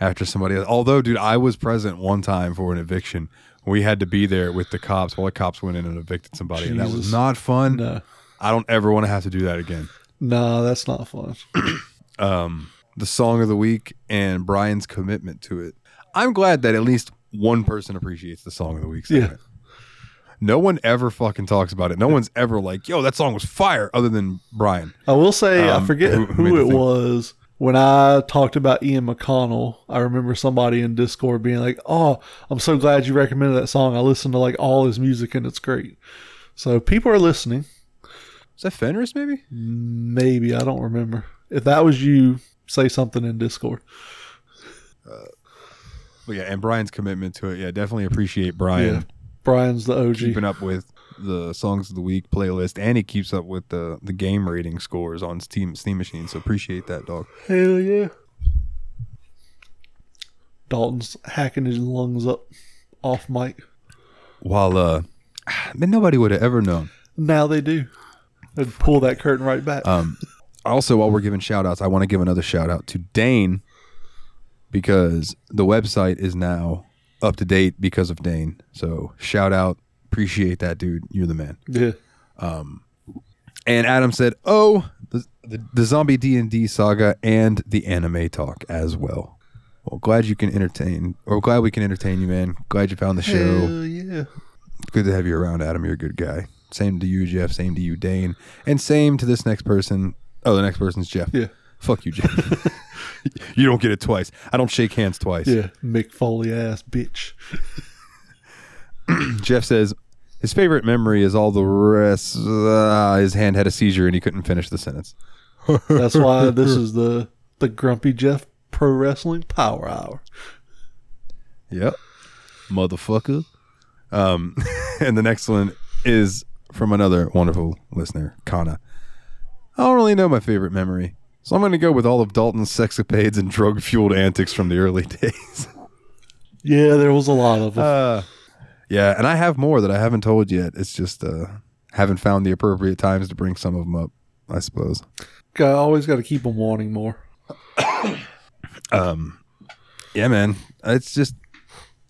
after somebody else. Although, dude, I was present one time for an eviction. We had to be there with the cops while the cops went in and evicted somebody, and that was not fun. No. I don't ever want to have to do that again. Nah, that's not fun. [CLEARS THROAT] Um, the song of the week and Brian's commitment to it. I'm glad that at least one person appreciates the song of the week. Yeah. No one ever fucking talks about it. No one's ever like, "Yo, that song was fire," other than Brian. I will say I Um, forget who- who, who it thing? was when I talked about Ian McConnell. I remember somebody in Discord being like, "Oh, I'm so glad you recommended that song. I listened to like all his music and it's great." So people are listening. Is that Fenris? Maybe. Maybe I don't remember. If that was you, say something in Discord. But yeah, and Brian's commitment to it. Yeah, definitely appreciate Brian. Yeah, Brian's the OG. keeping up with the songs of the week playlist, and he keeps up with the the game rating scores on Steam Steam Machine. So appreciate that, dog. Hell yeah. Dalton's hacking his lungs up off mic. While uh, [SIGHS] man, nobody would have ever known. Now they do. They'd pull that curtain right back. Um, also, while we're giving shout outs, I want to give another shout out to Dane because the website is now up to date because of Dane. So shout out, appreciate that, dude. You're the man. yeah. Um, And Adam said, "Oh, the the, the zombie D and D saga and the anime talk as well." Well, glad you can entertain, or glad we can entertain you, man. Glad you found the show. Hell yeah. Good to have you around, Adam. You're a good guy. Same to you, Jeff. Same to you, Dane. And same to this next person. Oh, the next person's Jeff. Yeah. Fuck you, Jeff. [LAUGHS] [LAUGHS] you don't get it twice. I don't shake hands twice. Yeah. Mick Foley ass bitch. [CLEARS THROAT] Jeff says his favorite memory is all the rest. Uh, his hand had a seizure and he couldn't finish the sentence. That's why [LAUGHS] this is the the Grumpy Jeff Pro Wrestling Power Hour. Yep. Motherfucker. Um, [LAUGHS] and the next one is from another wonderful listener, Kana. I don't really know my favorite memory, so I'm going to go with all of Dalton's sexapades and drug fueled antics from the early [LAUGHS] days. Yeah, there was a lot of them. Uh, yeah, and I have more that I haven't told yet. It's just uh, haven't found the appropriate times to bring some of them up, I suppose. Got always got to keep them wanting more. [COUGHS] Um, yeah, man. It's just,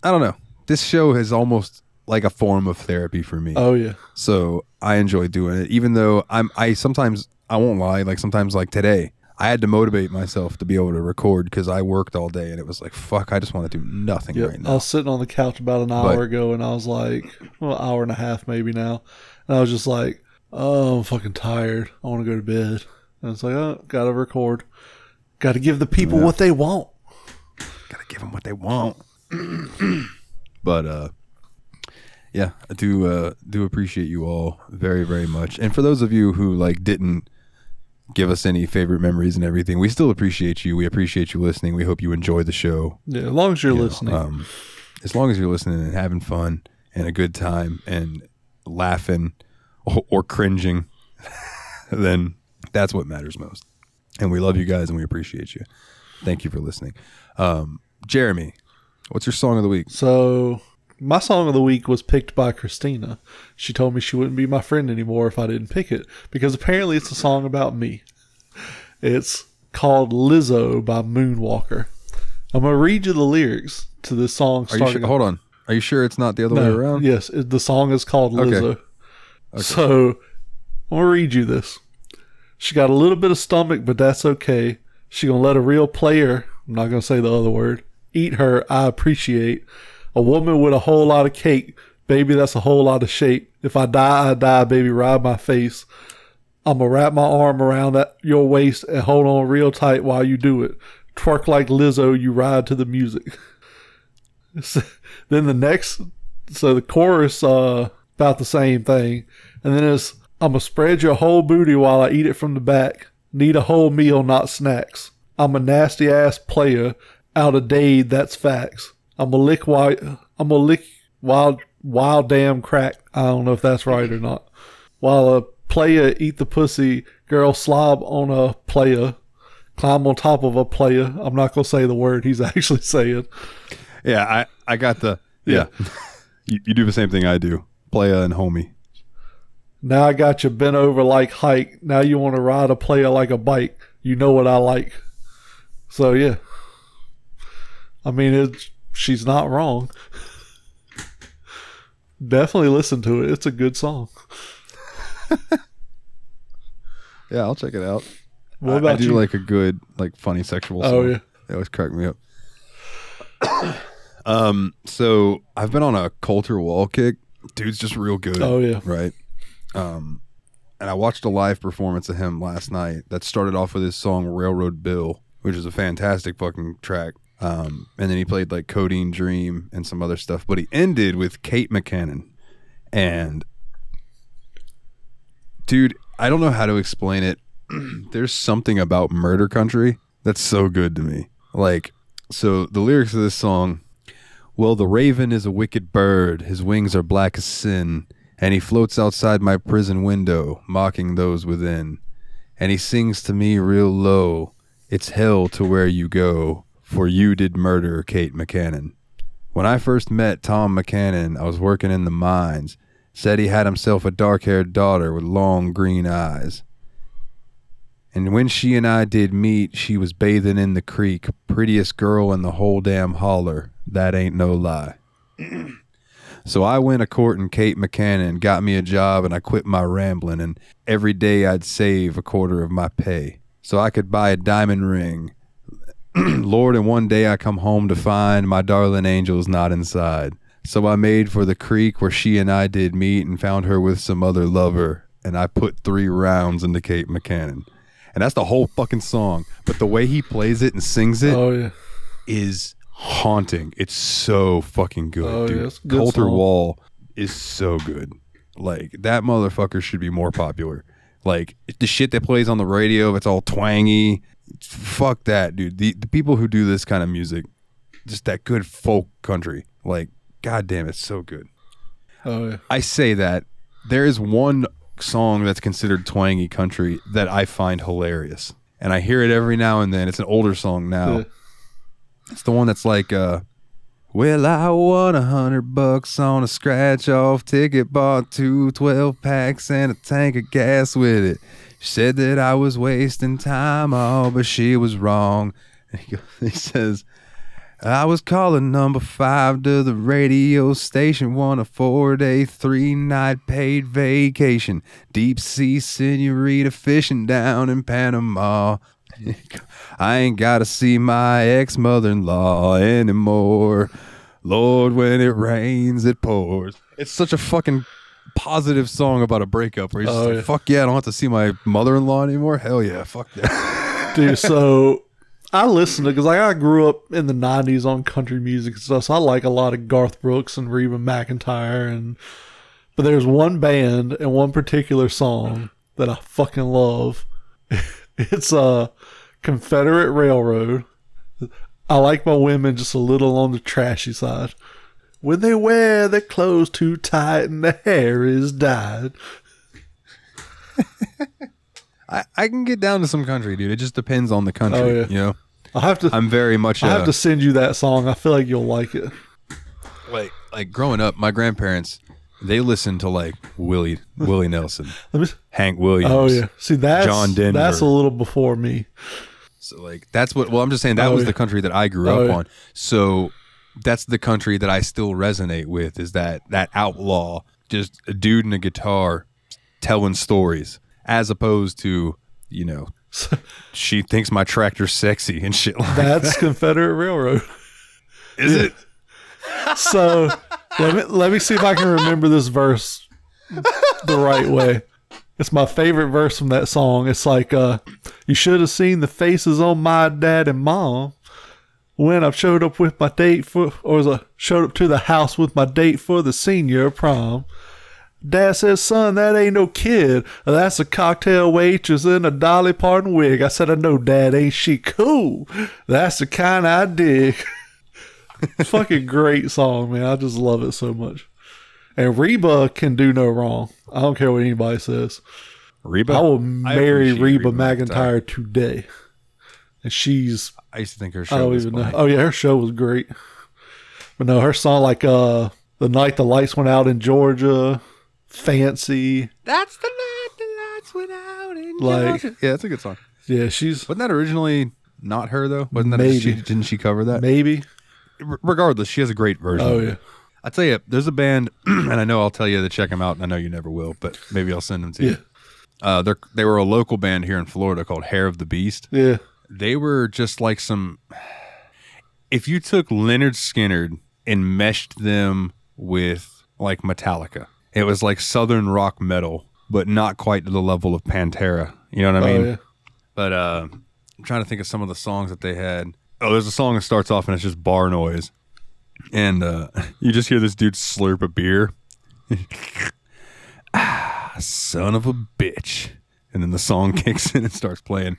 I don't know. This show is almost like a form of therapy for me. Oh yeah. So I enjoy doing it, even though I'm. I sometimes I won't lie. Like sometimes, like today, I had to motivate myself to be able to record because I worked all day, and it was like, fuck, I just want to do nothing Yep. right now. I was sitting on the couch about an hour But- ago, and I was like, well, an hour and a half maybe now, and I was just like, oh, I'm fucking tired. I want to go to bed. And it's like, oh, gotta record. Gotta give the people Yeah. what they want. Gotta give them what they want. [CLEARS THROAT] but uh, yeah, I do uh, do appreciate you all very very much. And for those of you who like didn't give us any favorite memories and everything, we still appreciate you. We appreciate you listening. We hope you enjoy the show. Yeah, as long as you're you know, listening. um, as long as you're listening and having fun and a good time and laughing or, or cringing, [LAUGHS] then that's what matters most. And we love you guys and we appreciate you. Thank you for listening. Um, Jeremy, what's your song of the week? So my song of the week was picked by Christina. She told me she wouldn't be my friend anymore if I didn't pick it because apparently it's a song about me. It's called Lizzo by Moonwalker. I'm gonna read you the lyrics to this song. Are you sure? Hold on. Are you sure it's not the other way around? Yes, it, the song is called Lizzo. Okay. Lizzo. So I'm gonna read you this. She got a little bit of stomach, but that's okay. She gonna let a real player. I'm not gonna say the other word. Eat her. I appreciate a woman with a whole lot of cake, baby. That's a whole lot of shape. If I die, I die, baby. Ride my face. I'ma wrap my arm around that your waist and hold on real tight while you do it. Twerk like Lizzo. You ride to the music. [LAUGHS] then the next so the chorus uh about the same thing and then it's i'ma spread your whole booty while i eat it from the back need a whole meal not snacks i'm a nasty ass player out of dade that's facts i'ma lick while i'ma lick wild wild damn crack i don't know if that's right or not while a player eat the pussy girl slob on a player climb on top of a player i'm not gonna say the word he's [LAUGHS] actually saying Yeah, I, I got the. Yeah. [LAUGHS] you, you do the same thing I do. Playa and homie. Now I got you bent over like hike. Now you want to ride a player like a bike. You know what I like. So yeah. I mean, it's she's not wrong. Definitely listen to it. It's a good song. [LAUGHS] Yeah, I'll check it out. What I- about I do you? like a good, like funny sexual song. Oh, yeah. They always crack me up. [COUGHS] um, so I've been on a Colter Wall kick. Dude's just real good. Oh, yeah. Right. Um, and I watched a live performance of him last night that started off with his song Railroad Bill, which is a fantastic fucking track. Um, and then he played like Codeine Dream and some other stuff, but he ended with Kate McCannon. And dude, I don't know how to explain it. [CLEARS THROAT] There's something about murder country that's so good to me. Like, so the lyrics of this song Well, the raven is a wicked bird, his wings are black as sin, and he floats outside my prison window, mocking those within. And he sings to me real low, It's hell to where you go, for you did murder Kate McCannon. When I first met Tom McCannon, I was working in the mines. Said he had himself a dark haired daughter with long green eyes. And when she and I did meet, she was bathing in the creek, prettiest girl in the whole damn holler. That ain't no lie. [CLEARS THROAT] so I went a courting Kate McCannon, got me a job, and I quit my rambling. And every day I'd save a quarter of my pay so I could buy a diamond ring. [CLEARS THROAT] Lord, and one day I come home to find my darling angel's not inside. So I made for the creek where she and I did meet and found her with some other lover. And I put three rounds into Kate McCannon. And that's the whole fucking song. But the way he plays it and sings it is Oh yeah. is haunting. It's so fucking good, Oh, dude. a good Colter song. Wall is so good. Like that motherfucker should be more popular. Like the shit that plays on the radio, it's all twangy. Fuck that, dude. The the people who do this kind of music, just that good folk country. Like, god damn, it's so good. Oh yeah. I say that there is one song that's considered twangy country that I find hilarious. And I hear it every now and then. It's an older song now. Yeah. It's the one that's like, uh, well, I won a hundred bucks on a scratch off ticket, bought two 12 packs and a tank of gas with it. Said that I was wasting time, oh, but she was wrong. And [LAUGHS] he, goes, he says, I was calling number five to the radio station, won a four day, three night paid vacation. Deep sea senorita fishing down in Panama. I ain't gotta see my ex mother in law anymore. Lord, when it rains, it pours. It's such a fucking positive song about a breakup where he's just Oh, like, yeah. fuck yeah, I don't have to see my mother in law anymore. Hell yeah, fuck that. [LAUGHS] dude. So I listened to because like I grew up in the '90s on country music and stuff, so I like a lot of Garth Brooks and Reba McEntire, and but there's one band and one particular song that I fucking love. [LAUGHS] it's uh, Confederate Railroad. I like my women just a little on the trashy side. When they wear their clothes too tight and the hair is dyed. [LAUGHS] I, I can get down to some country, dude. It just depends on the country. Oh, yeah. You know, I have to. I'm very much. I have to send you that song. I feel like you'll like it. like like growing up. My grandparents they listened to like Willie Willie [LAUGHS] Nelson, me. Hank Williams. Oh yeah. See that's John Denver. That's a little before me. So like that's what. Well, I'm just saying that Oh, was yeah. the country that I grew Oh, up yeah. on. So that's the country that I still resonate with. Is that that outlaw, just a dude in a guitar telling stories, as opposed to you know [LAUGHS] she thinks my tractor's sexy and shit like That's Confederate Railroad. [LAUGHS] Is it? [LAUGHS] So let me let me see if I can remember this verse the right way. It's my favorite verse from that song. It's like, uh, you should have seen the faces on my dad and mom when I've showed up with my date for, or I showed up to the house with my date for the senior prom. Dad says, son, that ain't no kid. That's a cocktail waitress in a Dolly Parton wig. I said, I know, Dad, ain't she cool? That's the kind I dig. [LAUGHS] Fucking great song, man. I just love it so much. And Reba can do no wrong. I don't care what anybody says. Reba. I will marry appreciate Reba, Reba McEntire today. And she's I used to think her I show don't was even know. funny. Oh yeah, her show was great. But no, her song like uh the night the lights went out in Georgia, fancy. That's the night the lights went out in Like- Georgia. Yeah, that's a good song. Yeah, she's Wasn't that originally not her though? Wasn't that Maybe. she, didn't she cover that? maybe. R- regardless, she has a great version. Oh of yeah. I tell you, there's a band, [CLEARS THROAT] and I know I'll tell you to check them out, and I know you never will, but maybe I'll send them to Yeah. you. Uh, they're they were a local band here in Florida called Hair of the Beast. Yeah. They were just like some. If you took Lynyrd Skynyrd and meshed them with like Metallica, it was like Southern rock metal, but not quite to the level of Pantera. You know what I mean? oh yeah. But uh, I'm trying to think of some of the songs that they had. Oh, there's a song that starts off and it's just bar noise, and uh, [LAUGHS] you just hear this dude slurp a beer. [LAUGHS] ah, son of a bitch! And then the song [LAUGHS] kicks in and starts playing,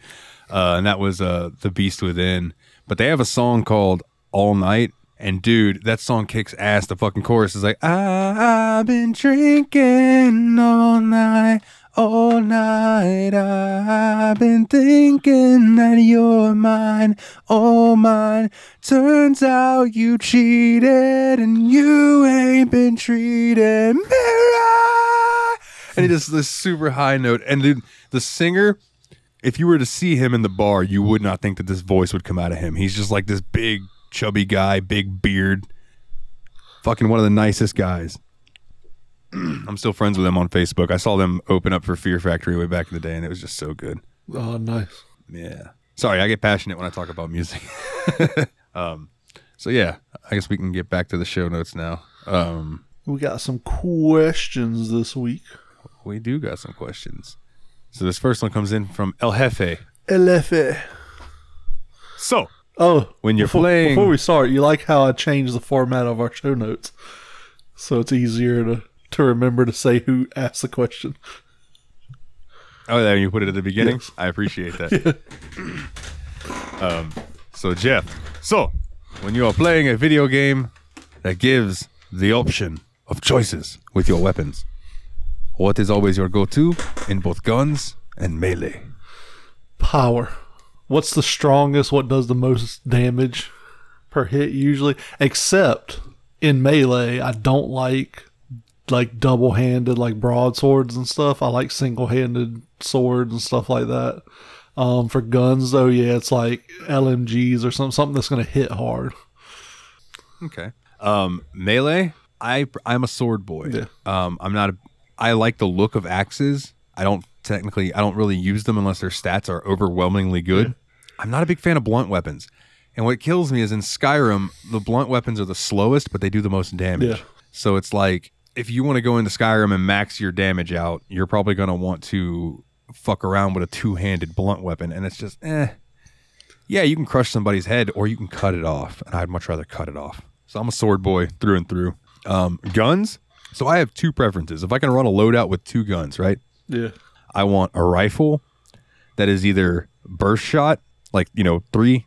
uh, and that was uh, the Beast Within. But they have a song called All Night. And dude, that song kicks ass. The fucking chorus is like, I've been drinking all night, all night. I've been thinking that you're mine, all mine. Turns out you cheated and you ain't been treated. And he does this super high note. And dude, the singer, if you were to see him in the bar, you would not think that this voice would come out of him. He's just like this big, chubby guy, big beard. Fucking one of the nicest guys. [CLEARS THROAT] I'm still friends with him on Facebook. I saw them open up for Fear Factory way back in the day, and it was just so good. Oh nice. Yeah. Sorry, I get passionate when I talk about music. [LAUGHS] um, so yeah, I guess we can get back to the show notes now. Um, We got some questions this week. we do got some questions. So this first one comes in from El Jefe. LFA. So Oh, When you're before, playing- Before we start, you like how I changed the format of our show notes, so it's easier to to remember to say who asked the question. Oh, there you put it at the beginning. Yes. I appreciate that. [LAUGHS] [CLEARS THROAT] um, so Jeff, so when you are playing a video game that gives the option of choices with your weapons, what is always your go-to in both guns and melee? Power. What's the strongest? What does the most damage per hit usually? Except in melee, I don't like like double handed like broadswords and stuff. I like single handed swords and stuff like that. Um, for guns though, yeah, it's like LMGs or something something that's gonna hit hard. Okay. Um, melee. I I'm a sword boy. Yeah. Um, I'm not. A, I like the look of axes. I don't technically. I don't really use them unless their stats are overwhelmingly good. I'm not a big fan of blunt weapons. And what kills me is in Skyrim, the blunt weapons are the slowest, but they do the most damage. Yeah. So it's like if you want to go into Skyrim and max your damage out, you're probably going to want to fuck around with a two handed blunt weapon. And it's just, eh. Yeah, you can crush somebody's head or you can cut it off. And I'd much rather cut it off. So I'm a sword boy through and through. Um, guns. So I have two preferences. If I can run a loadout with two guns, right? Yeah. I want a rifle that is either burst shot, like, you know, three,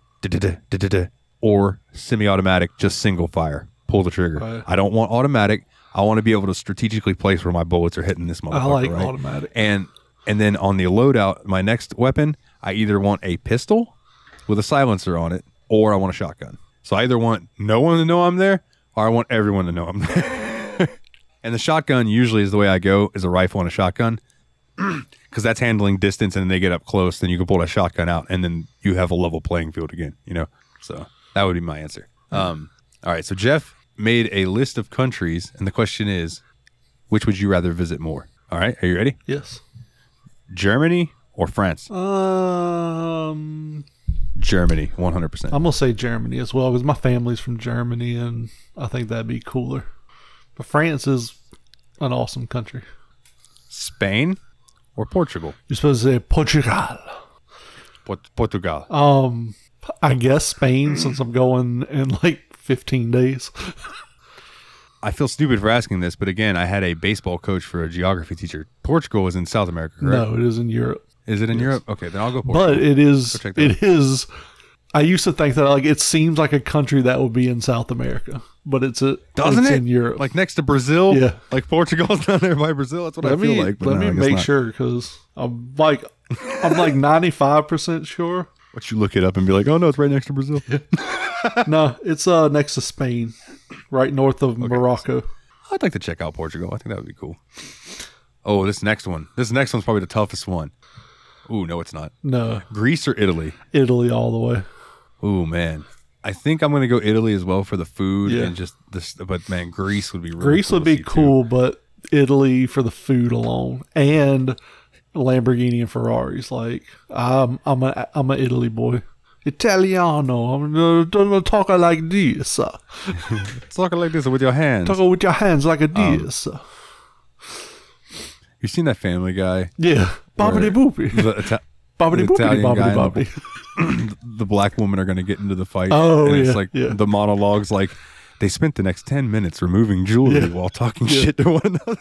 or semi automatic, just single fire. Pull the trigger. Right. I don't want automatic. I want to be able to strategically place where my bullets are hitting this motherfucker. I like right? automatic. And and then on the loadout, my next weapon, I either want a pistol with a silencer on it, or I want a shotgun. So I either want no one to know I'm there, or I want everyone to know I'm there. [LAUGHS] and the shotgun usually is the way I go is a rifle and a shotgun. [CLEARS THROAT] Because that's handling distance, and then they get up close, then you can pull that shotgun out, and then you have a level playing field again. You know, so that would be my answer. Um, all right, so Jeff made a list of countries, and the question is, which would you rather visit more? All right, are you ready? Yes. Germany or France? Um, Germany, one hundred percent. I'm gonna say Germany as well because my family's from Germany, and I think that'd be cooler. But France is an awesome country. Spain or Portugal? You're supposed to say Portugal. Port- Portugal. Um, I guess Spain since I'm going in like 15 days. I feel stupid for asking this, but again, I had a baseball coach for a geography teacher. Portugal is in South America, correct? No, it is in Europe, Is it in Europe? Okay, then I'll go Portugal. but it is. It is. I used to think that like it seems like a country that would be in South America, but it's a Doesn't it's it? in Europe. Like next to Brazil? Yeah. Like Portugal's [LAUGHS] down there by Brazil. That's what let I feel me like. but let no, me make not. sure because I'm like I'm like 95 percent sure. But you look it up and be like, oh no, it's right next to Brazil. [LAUGHS] No, it's uh next to Spain, right north of Morocco. I'd like to check out Portugal. I think that would be cool. Oh, this next one. This next one's probably the toughest one. Ooh, no, it's not. No, Greece or Italy? Italy all the way. Ooh, man. I think I'm gonna go Italy as well for the food Yeah. and just this. But man, Greece would be really Greece cool would be see, too. cool, but Italy for the food alone and Lamborghini and Ferraris. Like I'm, I'm a, I'm a Italy boy. Italiano. I'm uh, gonna talk like this. [LAUGHS] Uh, Talking like this with your hands. talk with your hands like a Um, this. uh. You seen that Family Guy? yeah, bobbity boopy, bobbity the boopity, Italian guy bobbity the- bobbity. [LAUGHS] the black women are gonna get into the fight. Oh, and it's yeah, like yeah. the monologues like they spent the next ten minutes removing jewelry Yeah. while talking Yeah. shit to one another.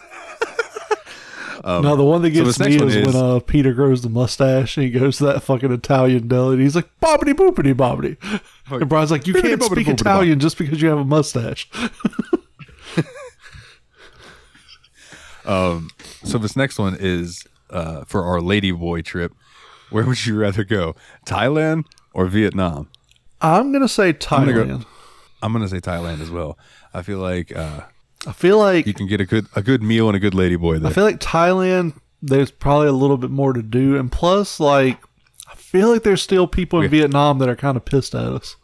[LAUGHS] no, the one that Um, so gets this next me one is, is- when uh, Peter grows the mustache and he goes to that fucking Italian deli and he's like bobbity boopity bobbity. And Brian's like, you Bibbidi can't bobbidi speak Italian just because you have a mustache. [LAUGHS] um, So this next one is uh, for our lady boy trip. Where would you rather go, Thailand or Vietnam? I'm gonna say gonna go- Thailand. I'm gonna say Thailand as well. I feel like uh, I feel like you can get a good a good meal and a good lady boy there. I feel like Thailand. There's probably a little bit more to do, and plus, like, I feel like there's still people in Yeah. Vietnam that are kind of pissed at us.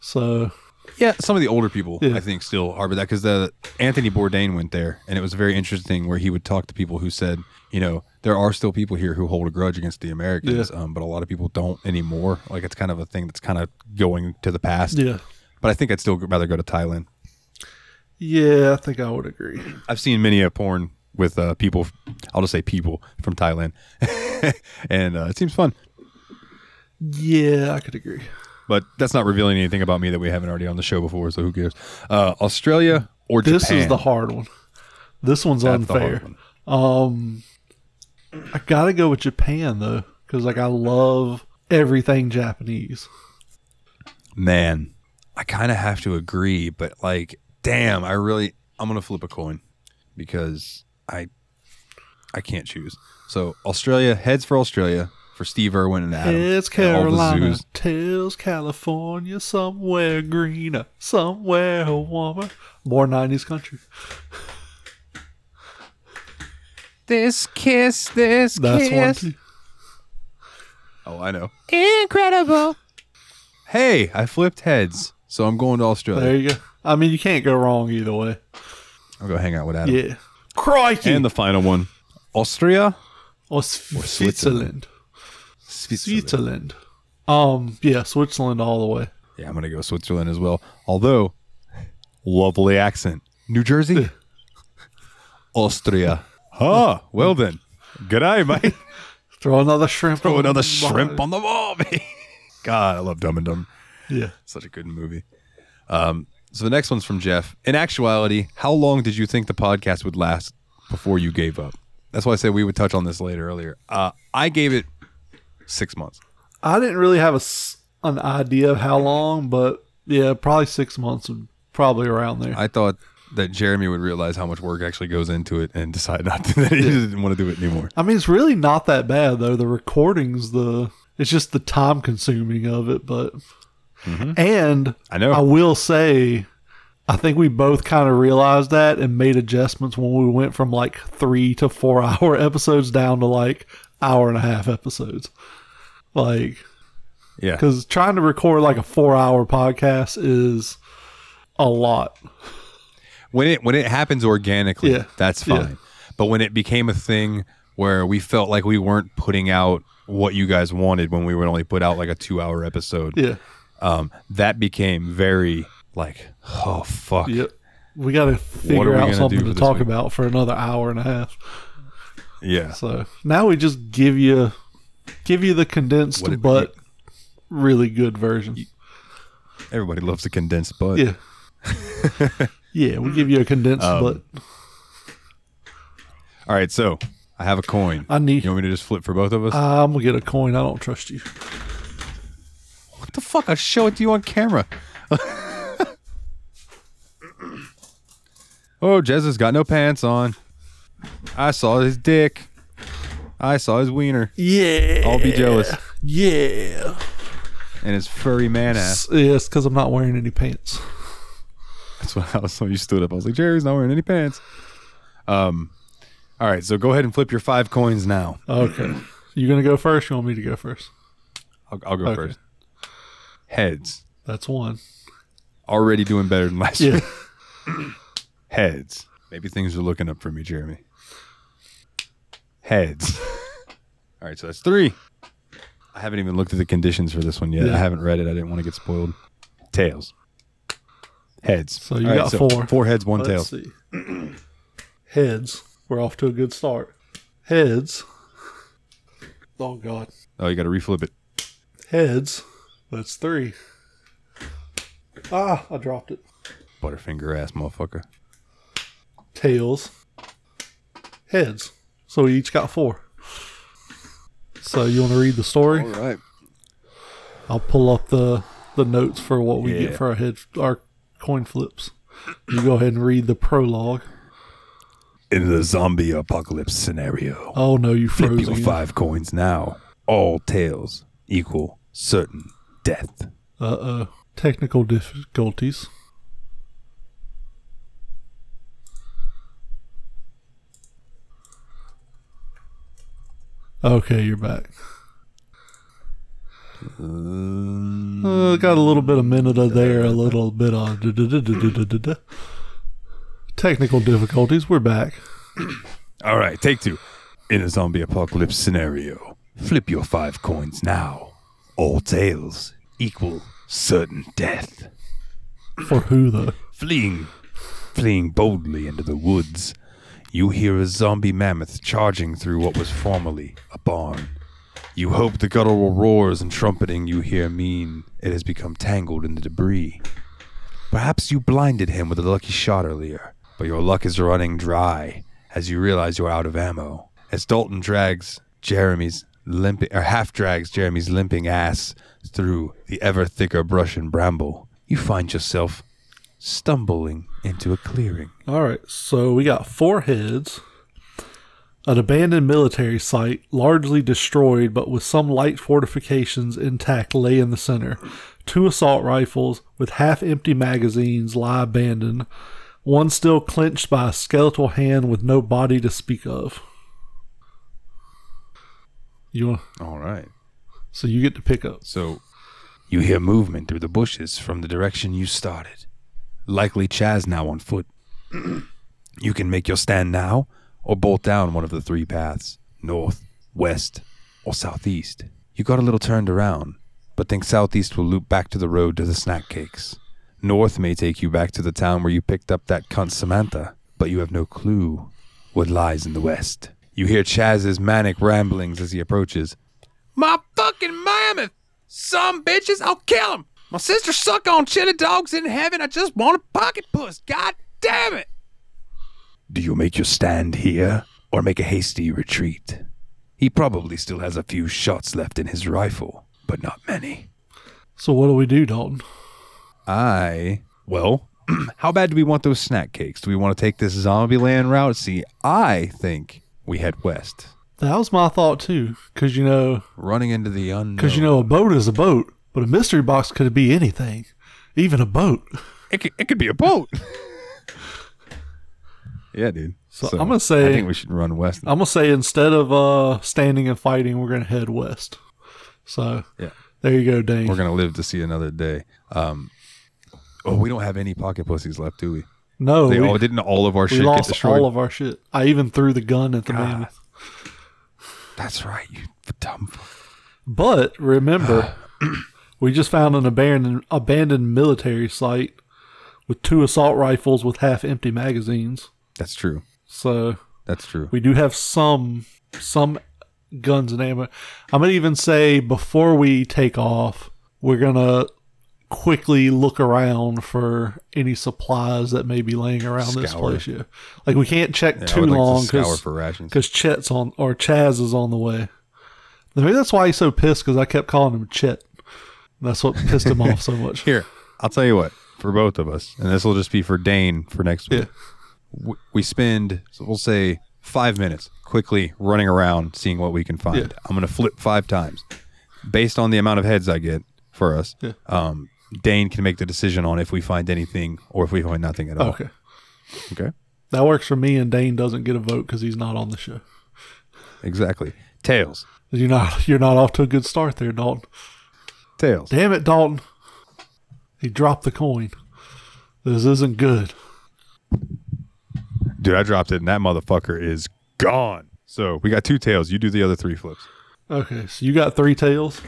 So Yeah, some of the older people Yeah. I think still harbor that because the Anthony Bourdain went there, and it was very interesting where he would talk to people who said, you know, there are still people here who hold a grudge against the Americans, um, but a lot of people don't anymore. Like it's kind of a thing that's kind of going to the past. yeah, But I think I'd still rather go to Thailand. yeah, I think I would agree. I've seen many a porn with uh, people. I'll just say people from Thailand, [LAUGHS] and uh, it seems fun. Yeah, I could agree. But that's not revealing anything about me that we haven't already on the show before. So who cares? Uh, Australia or This Japan? is the hard one. This one's That's unfair. one. Um, I gotta go with Japan though, because like I love everything Japanese. Man, I kind of have to agree, but like, damn, I really, I'm gonna flip a coin because I, I can't choose. So Australia heads for Australia for Steve Irwin and Adam. It's and all the Carolina, tells California somewhere greener, somewhere warmer. More '90s country. This kiss, this That's one. Too. Oh, I know. Incredible. [LAUGHS] Hey, I flipped heads, so I'm going to Australia. There you go. I mean, you can't go wrong either way. I'll go hang out with Adam. Yeah. Crikey. And the final one, Austria, or Switzerland. Switzerland. Switzerland. Um. Yeah, Switzerland all the way. Yeah, I'm gonna go Switzerland as well. Although, lovely accent, New Jersey. Austria. Ah, well then. Good eye, mate. [LAUGHS] Throw another shrimp. Throw on another the shrimp on the wall, mate. [LAUGHS] God, I love Dumb and Dumb. Yeah. Such a good movie. Um, so the next one's from Jeff. In actuality, how long did you think the podcast would last before you gave up? That's why I said we would touch on this later earlier. Uh, I gave it six months. I didn't really have a an idea of how long, but yeah, probably six months, and probably around there. I thought that Jeremy would realize how much work actually goes into it and decide not to. [LAUGHS] That he didn't want to do it anymore. I mean, it's really not that bad though. The recordings, the it's just the time consuming of it, but mm-hmm. and I know. I will say, I think we both kind of realized that and made adjustments when we went from like three to four [LAUGHS] hour episodes down to like hour and a half episodes. Like, Yeah. because trying to record like a four hour podcast is a lot. When it when it happens organically, Yeah. that's Yeah. fine. But when it became a thing where we felt like we weren't putting out what you guys wanted when we would only put out like a two hour episode, Yeah. um, that became very like, oh fuck. Yep. We got to figure out something to talk week? about for another hour and a half. Yeah. So now we just give you give you the condensed it- but really good version. Everybody loves the condensed but. Yeah. [LAUGHS] yeah, we'll give you a condensed Um, but All right, so I have a coin. I need You want me to just flip for both of us? I'm gonna get a coin. I don't trust you. what the fuck? I'll show it to you on camera. [LAUGHS] oh, Jez has got no pants on. I saw his dick. I saw his wiener Yeah. I'll be jealous. Yeah. and his furry man ass. S- Yeah, it's because I'm not wearing any pants. That's what [LAUGHS] I was when you stood up. I was like, Jerry's not wearing any pants. Um, all right, so go ahead and flip your five coins now. Okay. You gonna go first? You want me to go first? I'll, I'll go Okay. first. Heads. That's one. Already doing better than last Yeah. week. [LAUGHS] Heads. Maybe things are looking up for me, Jeremy. Heads. [LAUGHS] All right, so that's three. I haven't even looked at the conditions for this one yet. Yeah. I haven't read it. I didn't want to get spoiled. Tails. Heads. So you All got four. Four heads, one tail. Let's see. [CLEARS THROAT] Heads. We're off to a good start. Heads. Oh God. Oh, you got to reflip it. Heads. That's three. Ah, I dropped it. Butterfinger ass motherfucker. Tails. Heads. So we each got four. So you want to read the story? right. I'll pull up the the notes for what we Yeah. get for our head our coin flips. You go ahead and read the prologue. In the zombie apocalypse scenario, Oh no, you flip your again. five coins now. All tails equal certain death. Uh oh. Technical difficulties. Okay, you're back. Uh, got a little bit of minute there, a little bit of da-da-da-da-da-da-da. technical difficulties. We're back. [CLEARS THROAT] All right, take two. In a zombie apocalypse scenario, flip your five coins now. All tails equal certain death. For who though? Fleeing, fleeing boldly into the woods, you hear a zombie mammoth charging through what was formerly a barn. You hope the guttural roars and trumpeting you hear mean it has become tangled in the debris. Perhaps you blinded him with a lucky shot earlier, but your luck is running dry as you realize you're out of ammo. As Dalton drags Jeremy's limping, or half drags Jeremy's limping ass through the ever thicker brush and bramble, you find yourself stumbling into a clearing. All right, so we got four heads. An abandoned military site, largely destroyed but with some light fortifications intact, lay in the center. Two assault rifles with half empty magazines lie abandoned, one still clenched by a skeletal hand with no body to speak of. You want, All right. so you get to pick up. So you hear movement through the bushes from the direction you started. Likely Chaz now on foot. [CLEARS THROAT] you can make your stand now or bolt down one of the three paths north, west, or southeast. You got a little turned around, but think southeast will loop back to the road to the snack cakes. North may take you back to the town where you picked up that cunt Samantha, but you have no clue what lies in the west. You hear Chaz's manic ramblings as he approaches. My fucking mammoth! Some bitches, I'll kill him! My sister suck on chili dogs in heaven. I just want a pocket puss. God damn it! Do you make your stand here or make a hasty retreat? He probably still has a few shots left in his rifle, but not many. So what do we do, Dalton? I well, [CLEARS THROAT] how bad do we want those snack cakes? Do we want to take this zombie land route? See, I think we head west, That was my thought too, because you know, running into the unknown. because you know, a boat is a boat, but a mystery box could be anything, even a boat. it could, it could be a boat. [LAUGHS] yeah, dude. So I'm gonna say- I think we should run west. I'm gonna say instead of uh standing and fighting, we're gonna head west. So Yeah. there you go, Dane. We're gonna live to see another day. Um, oh, we don't have any pocket pussies left, do we? no, They we, all didn't all of our shit get lost destroyed. all of our shit. I even threw the gun at the God. man. That's right, you dumb. fuck. But remember, [SIGHS] we just found an abandoned abandoned military site with two assault rifles with half empty magazines. That's true. So That's true. we do have some some guns and ammo. I'm gonna even say before we take off, we're gonna quickly look around for any supplies that may be laying around this place. Yeah, like we can't check Yeah, too like long scour because rations. because Chet's on or Chaz is on the way. Maybe that's why he's so pissed because I kept calling him Chet. That's what pissed him off so much. [LAUGHS] Here, I'll tell you what. For both of us, and this will just be for Dane for next week. Yeah. We spend so we'll say five minutes quickly running around seeing what we can find Yeah. i'm going to flip five times based on the amount of heads i get for us Yeah. um, dane can make the decision on if we find anything or if we find nothing at all Okay, okay that works for me. And Dane doesn't get a vote because he's not on the show. exactly tails You're not. You're not off to a good start there, Dalton. tails Damn it, Dalton. He dropped the coin. This isn't good. Dude i dropped it and that motherfucker is gone so we got two tails you do the other three flips Okay, so you got three tails.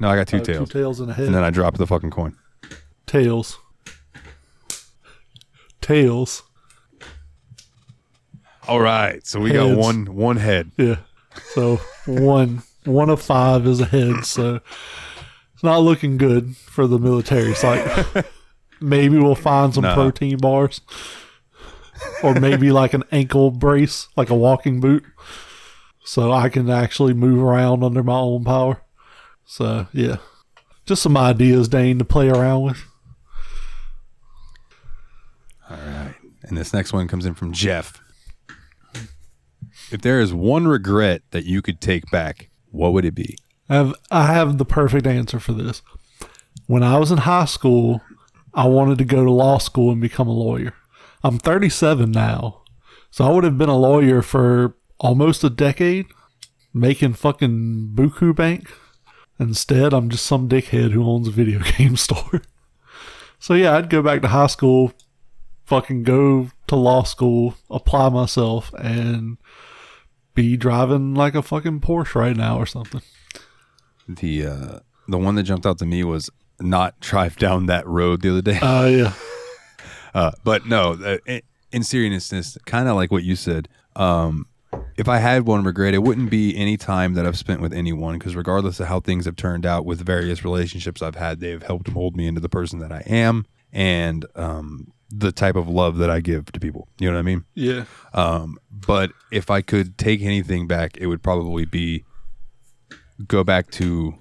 no i got two Uh, tails Two tails and a head. and then i dropped the fucking coin tails. Tails. all right so we got one one head Yeah. So one one of five is a head. So it's not looking good for the military site. [LAUGHS] maybe we'll find some No. protein bars, or maybe like an ankle brace, like a walking boot, so I can actually move around under my own power. So yeah, just some ideas, Dane, to play around with. All right. And this next one comes in from Jeff. If there is one regret that you could take back, what would it be? I have I have the perfect answer for this. When I was in high school, I wanted to go to law school and become a lawyer. I'm 37 now, so I would have been a lawyer for almost a decade, making fucking buku bank. Instead, I'm just some dickhead who owns a video [LAUGHS] game store. So yeah, I'd go back to high school, fucking go to law school, apply myself, and be driving like a fucking Porsche right now or something. The uh, the one that jumped out to me was not drive down that road the other day. Oh yeah. [LAUGHS] Uh, but no, uh, in, in seriousness, kind of like what you said. Um, if I had one regret, it wouldn't be any time that I've spent with anyone, because regardless of how things have turned out with various relationships I've had, they've helped mold me into the person that I am and um, the type of love that I give to people. You know what I mean? Yeah. Um, but if I could take anything back, it would probably be go back to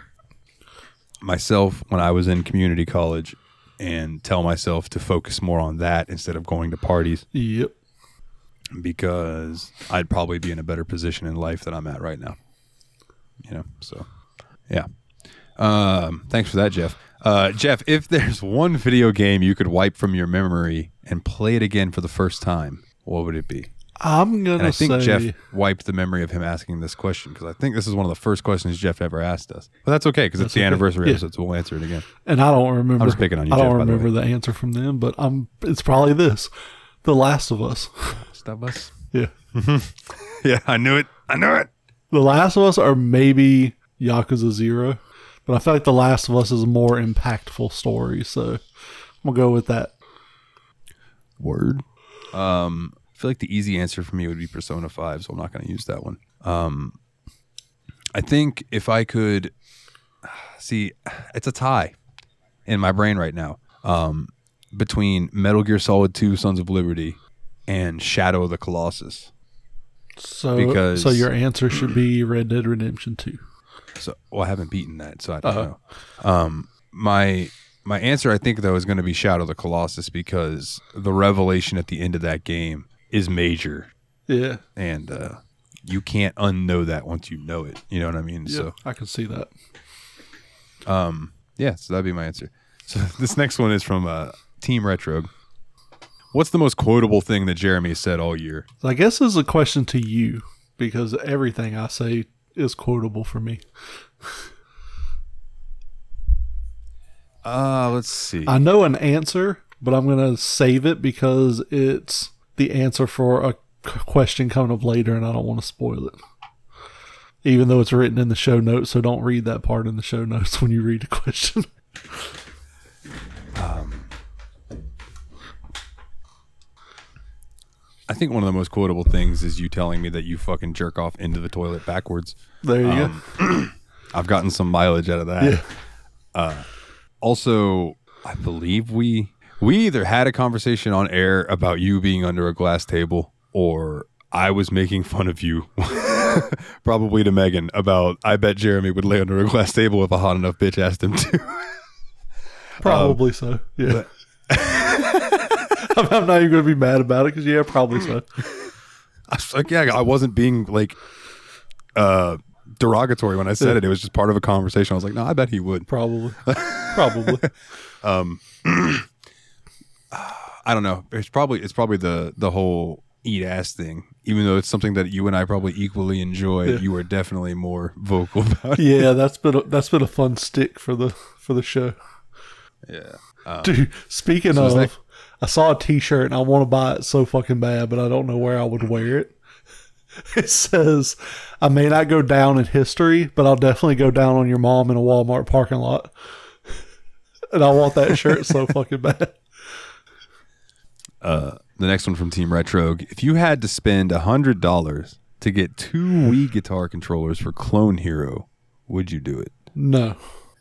myself when I was in community college and tell myself to focus more on that instead of going to parties Yep. because I'd probably be in a better position in life than I'm at right now. You know, so yeah. Um, thanks for that, Jeff. Uh, Jeff, if there's one video game you could wipe from your memory and play it again for the first time, what would it be? I'm gonna And I think say Jeff wiped the memory of him asking this question because I think this is one of the first questions Jeff ever asked us. But that's okay because it's the okay. anniversary Yeah. episode, so we'll answer it again. and I don't remember. I'm just picking on you, I don't Jeff, by the remember the, answer from them, but I'm. It's probably this, The Last of Us. Stop us. [LAUGHS] yeah, [LAUGHS] Yeah, I knew it. I knew it. The Last of Us, or maybe Yakuza Zero, but I feel like The Last of Us is a more impactful story, so I'm gonna go with that. Word. Um, I feel like the easy answer for me would be Persona 5, so I'm not going to use that one. Um, I think if I could [SIGHS] see, [SIGHS] it's a tie in my brain right now um, between Metal Gear Solid 2 Sons of Liberty and Shadow of the Colossus. So, Because- so your answer should be Red Dead Redemption 2. So, well, I haven't beaten that, so I don't Uh-huh. know. Um, my my answer, I think, though, is going to be Shadow of the Colossus because the revelation at the end of that game is major, Yeah. and uh, you can't unknow that once you know it. You know what I mean? Yeah, So, I can see that. um, yeah, so that'd be my answer. So [LAUGHS] this next one is from uh, Team Retrogue. What's the most quotable thing that Jeremy said all year? I guess this is a question to you because everything I say is quotable for me. Uh, let's see. I know an answer, but I'm going to save it because it's the answer for a question coming up later and I don't want to spoil it. Even though it's written in the show notes, so don't read that part in the show notes [LAUGHS] when you read the question. um, I think one of the most quotable things is you telling me that you fucking jerk off into the toilet backwards. there you Um, go. [CLEARS THROAT] I've gotten some mileage out of that. Yeah. Uh, Also, I believe we we either had a conversation on air about you being under a glass table, or I was making fun of you, [LAUGHS] probably to Megan about. I bet Jeremy would lay under a glass table if a hot enough bitch asked him to. [LAUGHS] Probably so. Yeah. [LAUGHS] I'm not even going to be mad about it because, yeah, probably so. I was like, yeah, I wasn't being like uh derogatory when I said Yeah. it. It was just part of a conversation. I was like, no, I bet he would. Probably. Probably. [CLEARS THROAT] I don't know. It's probably it's probably the the whole eat ass thing. Even though it's something that you and I probably equally enjoy, Yeah. you are definitely more vocal [LAUGHS] about it. Yeah, that's been a, that's been a fun stick for the for the show. Yeah. Um, Dude, speaking So of, that- I saw a T-shirt and I want to buy it so fucking bad, but I don't know where I would wear it. [LAUGHS] It says, "I may not go down in history, but I'll definitely go down on your mom in a Walmart parking lot." [LAUGHS] And I want that shirt so fucking bad. The next one from Team Retrogue. If you had to spend a hundred dollars to get two Wii guitar controllers for Clone Hero, would you do it? No,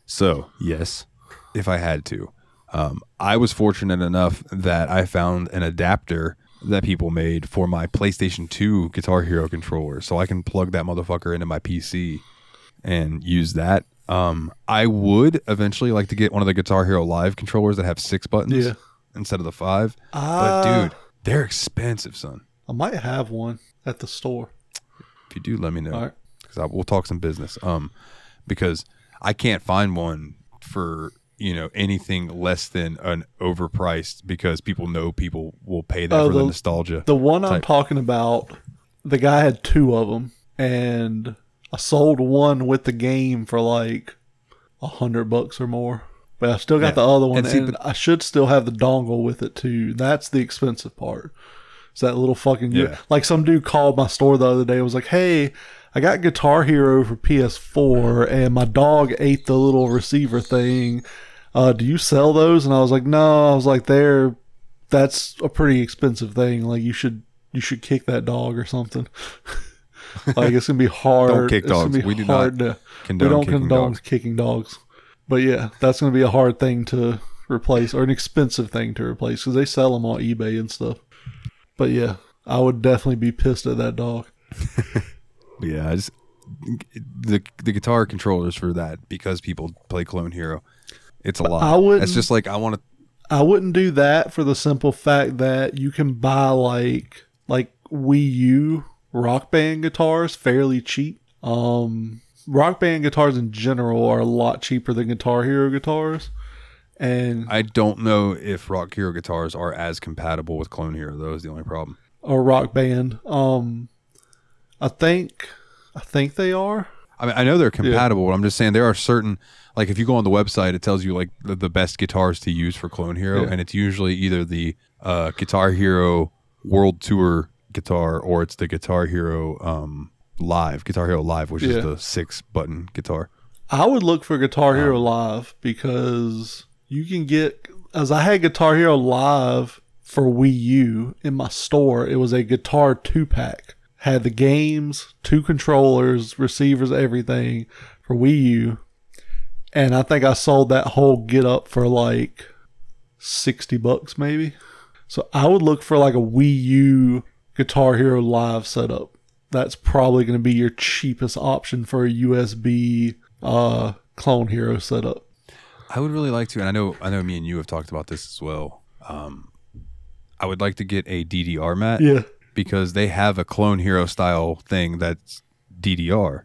So, yes, if I had to. Um, I was fortunate enough that I found an adapter that people made for my PlayStation 2 Guitar Hero controller. So I can plug that motherfucker into my PC and use that. Um, I would eventually like to get one of the Guitar Hero Live controllers that have six buttons Yeah. Instead of the five. Ah. but, dude, they're expensive, son. I might have one at the store. If you do, let me know. All right. because we'll talk some business. Um, because I can't find one for you know anything less than an overpriced because people know people will pay that Oh, for the, the- nostalgia. The one I'm talking about, the guy had two of them, and I sold one with the game for like a hundred bucks or more. But I still got Yeah. the other one, And and, I should still have the dongle with it too. That's the expensive part. It's that little fucking Yeah. like some dude called my store the other day. and was like, "Hey, I got Guitar Hero for PS4, and my dog ate the little receiver thing. Uh, do you sell those?" And I was like, "No." I was like, "They're that's a pretty expensive thing. Like you should you should kick that dog or something. [LAUGHS] like it's gonna be hard. Don't kick dogs. We do not to- condone we don't kicking condone dogs. kicking dogs. But yeah, that's gonna be a hard thing to replace or an expensive thing to replace because they sell them on eBay and stuff. But yeah, I would definitely be pissed at that dog. [LAUGHS] Yeah, I just the the guitar controllers for that because people play Clone Hero. It's a lot. I wouldn't- It's just like I want to. I wouldn't do that for the simple fact that you can buy like like Wii U rock band guitars fairly cheap. Um rock band guitars in general are a lot cheaper than Guitar Hero guitars. And I don't know if Rock Hero guitars are as compatible with Clone Hero. Though is the only problem. Or rock band. Um I think I think they are. I mean, I know they're compatible, but I'm just saying there are certain, like if you go on the website, it tells you like the, the best guitars to use for Clone Hero, Yeah. and it's usually either the uh, Guitar Hero World Tour guitar or it's the Guitar Hero um, Live, Guitar Hero Live, which Yeah. is the six button guitar. I would look for Guitar Hero Live because you can get as I had Guitar Hero Live for Wii U in my store. It was a guitar two pack. Had the games, two controllers, receivers, everything for Wii U. And I think I sold that whole get up for like 60 bucks maybe. So I would look for like a Wii U Guitar Hero Live setup. That's probably going to be your cheapest option for a USB uh, Clone Hero setup. I would really like to, and I know I know me and you have talked about this as well. Um, I would like to get a DDR mat Yeah. because they have a Clone Hero style thing that's DDR,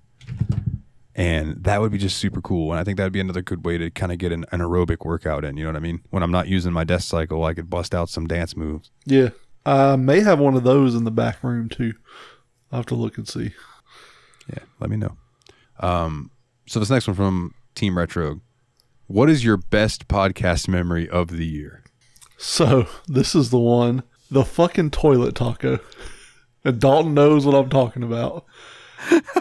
and that would be just super cool. And I think that would be another good way to kind of get an, an aerobic workout in. You know what I mean? When I'm not using my desk cycle, I could bust out some dance moves. Yeah. I may have one of those in the back room too. I'll have to look and see. Yeah, let me know. Um, so this next one from Team Retrogue. What is your best podcast memory of the year? So this is the one, the fucking toilet taco. And Dalton knows what I'm talking about.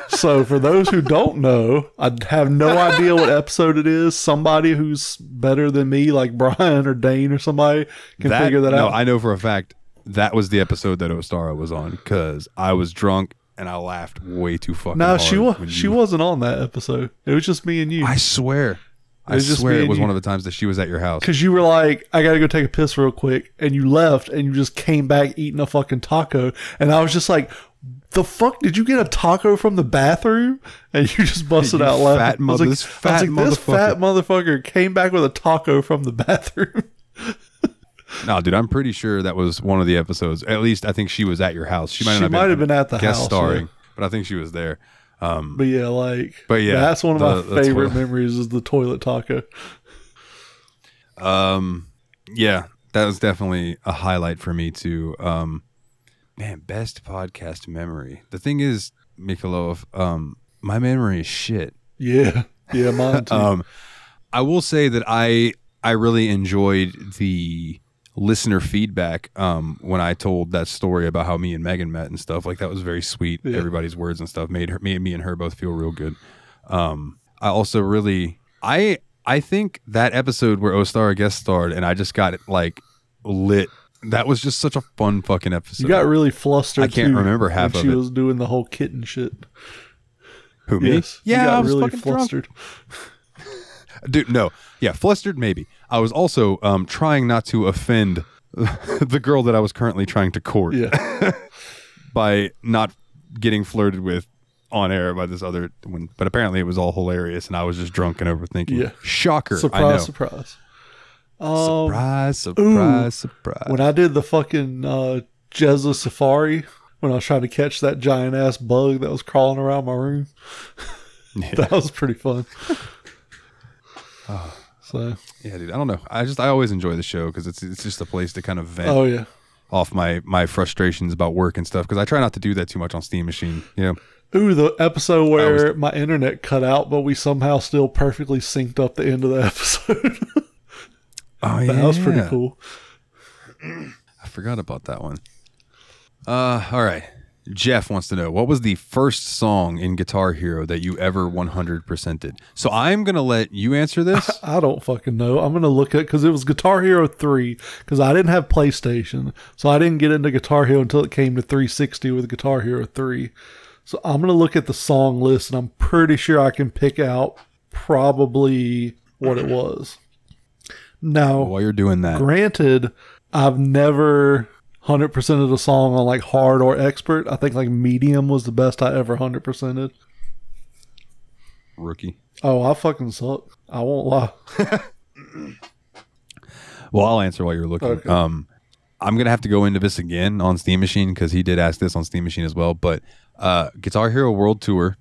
so for those who don't know, I have no idea what episode it is. Somebody who's better than me, like Brian or Dane or somebody, can figure that no, out. I know for a fact that was the episode that Ostara was on because I was drunk and I laughed way too fucking no, she was she you... wasn't on that episode. It was just me and you. I swear. I swear it was you. one of the times that she was at your house. Because you were like, I gotta go take a piss real quick, and you left, and you just came back eating a fucking taco, and I was just like, the fuck did you get a taco from the bathroom? And you just busted You out laughing. fat I was like, this I was like, this fat motherfucker came back with a taco from the [LAUGHS] bathroom. No, dude, I'm pretty sure that was one of the episodes. At least I think she was at your house. She might She not might have been at the guest house, starring, yeah. but I think she was there. Um, But yeah, like, But yeah, that's one of the- my favorite memories is the toilet taco. Um, yeah, that was definitely a highlight for me too. Um, man, best podcast memory. The thing is, Mikalov, um, my memory is shit. Yeah, yeah, mine [LAUGHS] too. Um, I will say that I I really enjoyed the listener feedback um, when I told that story about how me and Megan met and stuff. Like that was very sweet. Yeah. Everybody's words and stuff made her me me and her both feel real good. Um, I also really I I think that episode where O Ostara guest starred and I just got like lit. That was just such a fun fucking episode. you got really flustered. I can't remember half of she it. was doing the whole kitten shit. Who me? Yes, Yeah, I was really flustered. [LAUGHS] Dude, no. Yeah, flustered maybe. I was also um, trying not to offend [LAUGHS] the girl that I was currently trying to court Yeah, [LAUGHS] by not getting flirted with on air by this other one. But apparently it was all hilarious and I was just drunk and overthinking. Yeah. Shocker. I know. surprise, surprise. Um, surprise, surprise, surprise. when I did the fucking uh, Jezza Safari, when I was trying to catch that giant ass bug that was crawling around my room, [LAUGHS] Yeah. that was pretty fun. So, yeah, dude. I don't know. I just I always enjoy the show because it's it's just a place to kind of vent oh yeah. off my my frustrations about work and stuff. Because I try not to do that too much on Steam Machine. You know. Ooh, the episode where was- my internet cut out, but we somehow still perfectly synced up the end of the [LAUGHS] episode. Oh yeah, that was pretty cool. I forgot about that one. Uh, all right. Jeff wants to know what was the first song in Guitar Hero that you ever 100%ed? So I'm going to let you answer this. [LAUGHS] I don't fucking know. I'm gonna look at because it was Guitar Hero three because I didn't have PlayStation, so I didn't get into Guitar Hero until it came to 360 with Guitar Hero three. So I'm gonna look at the song list and I'm pretty sure I can pick out probably what it was. Now, While you're doing that, granted, I've never hundred percent of the song on like hard or expert. I think like medium was the best I ever hundred percented. rookie. Oh, I fucking suck. I won't lie. [LAUGHS] Well, I'll answer while you're looking. Okay. Um, I'm gonna have to go into this again on Steam Machine because he did ask this on Steam Machine as well. But uh, Guitar Hero World Tour,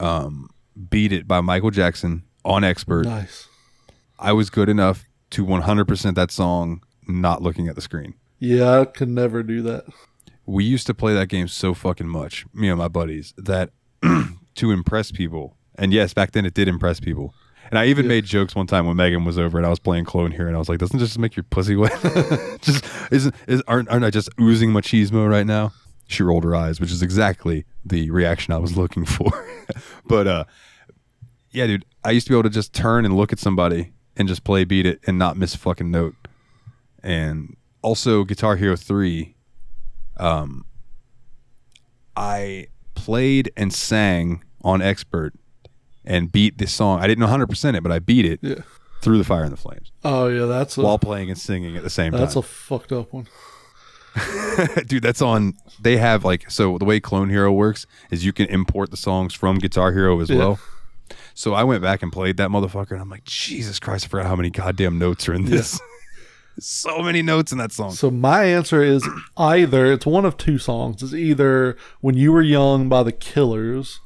um, "Beat It" by Michael Jackson on Expert. Nice. I was good enough to 100% that song, not looking at the screen. Yeah, I could never do that. we used to play that game so fucking much, me and my buddies, that [CLEARS THROAT] to impress people, and yes, back then it did impress people. And I even made jokes one time when Megan was over and I was playing Clone Hero, and I was like, "Doesn't this just make your pussy wet? [LAUGHS] just isn't is aren't aren't I just oozing machismo right now?" She rolled her eyes, which is exactly the reaction I was looking for. [LAUGHS] but uh, yeah, dude, I used to be able to just turn and look at somebody and just play beat it and not miss a fucking note. And also Guitar Hero 3 um I played and sang on expert and beat this song. I didn't know 100% it, but I beat it Yeah. through the fire and the flames Oh yeah, that's a while playing and singing at the same that's time. That's a fucked up one. [LAUGHS] Dude, that's on they have like so the way Clone Hero works is you can import the songs from Guitar Hero as Yeah. well. So I went back and played that motherfucker and I'm like, Jesus Christ, I forgot how many goddamn notes are in this. [LAUGHS] so many notes in that song. So my answer is either it's one of two songs. It's either "When You Were Young" by the Killers,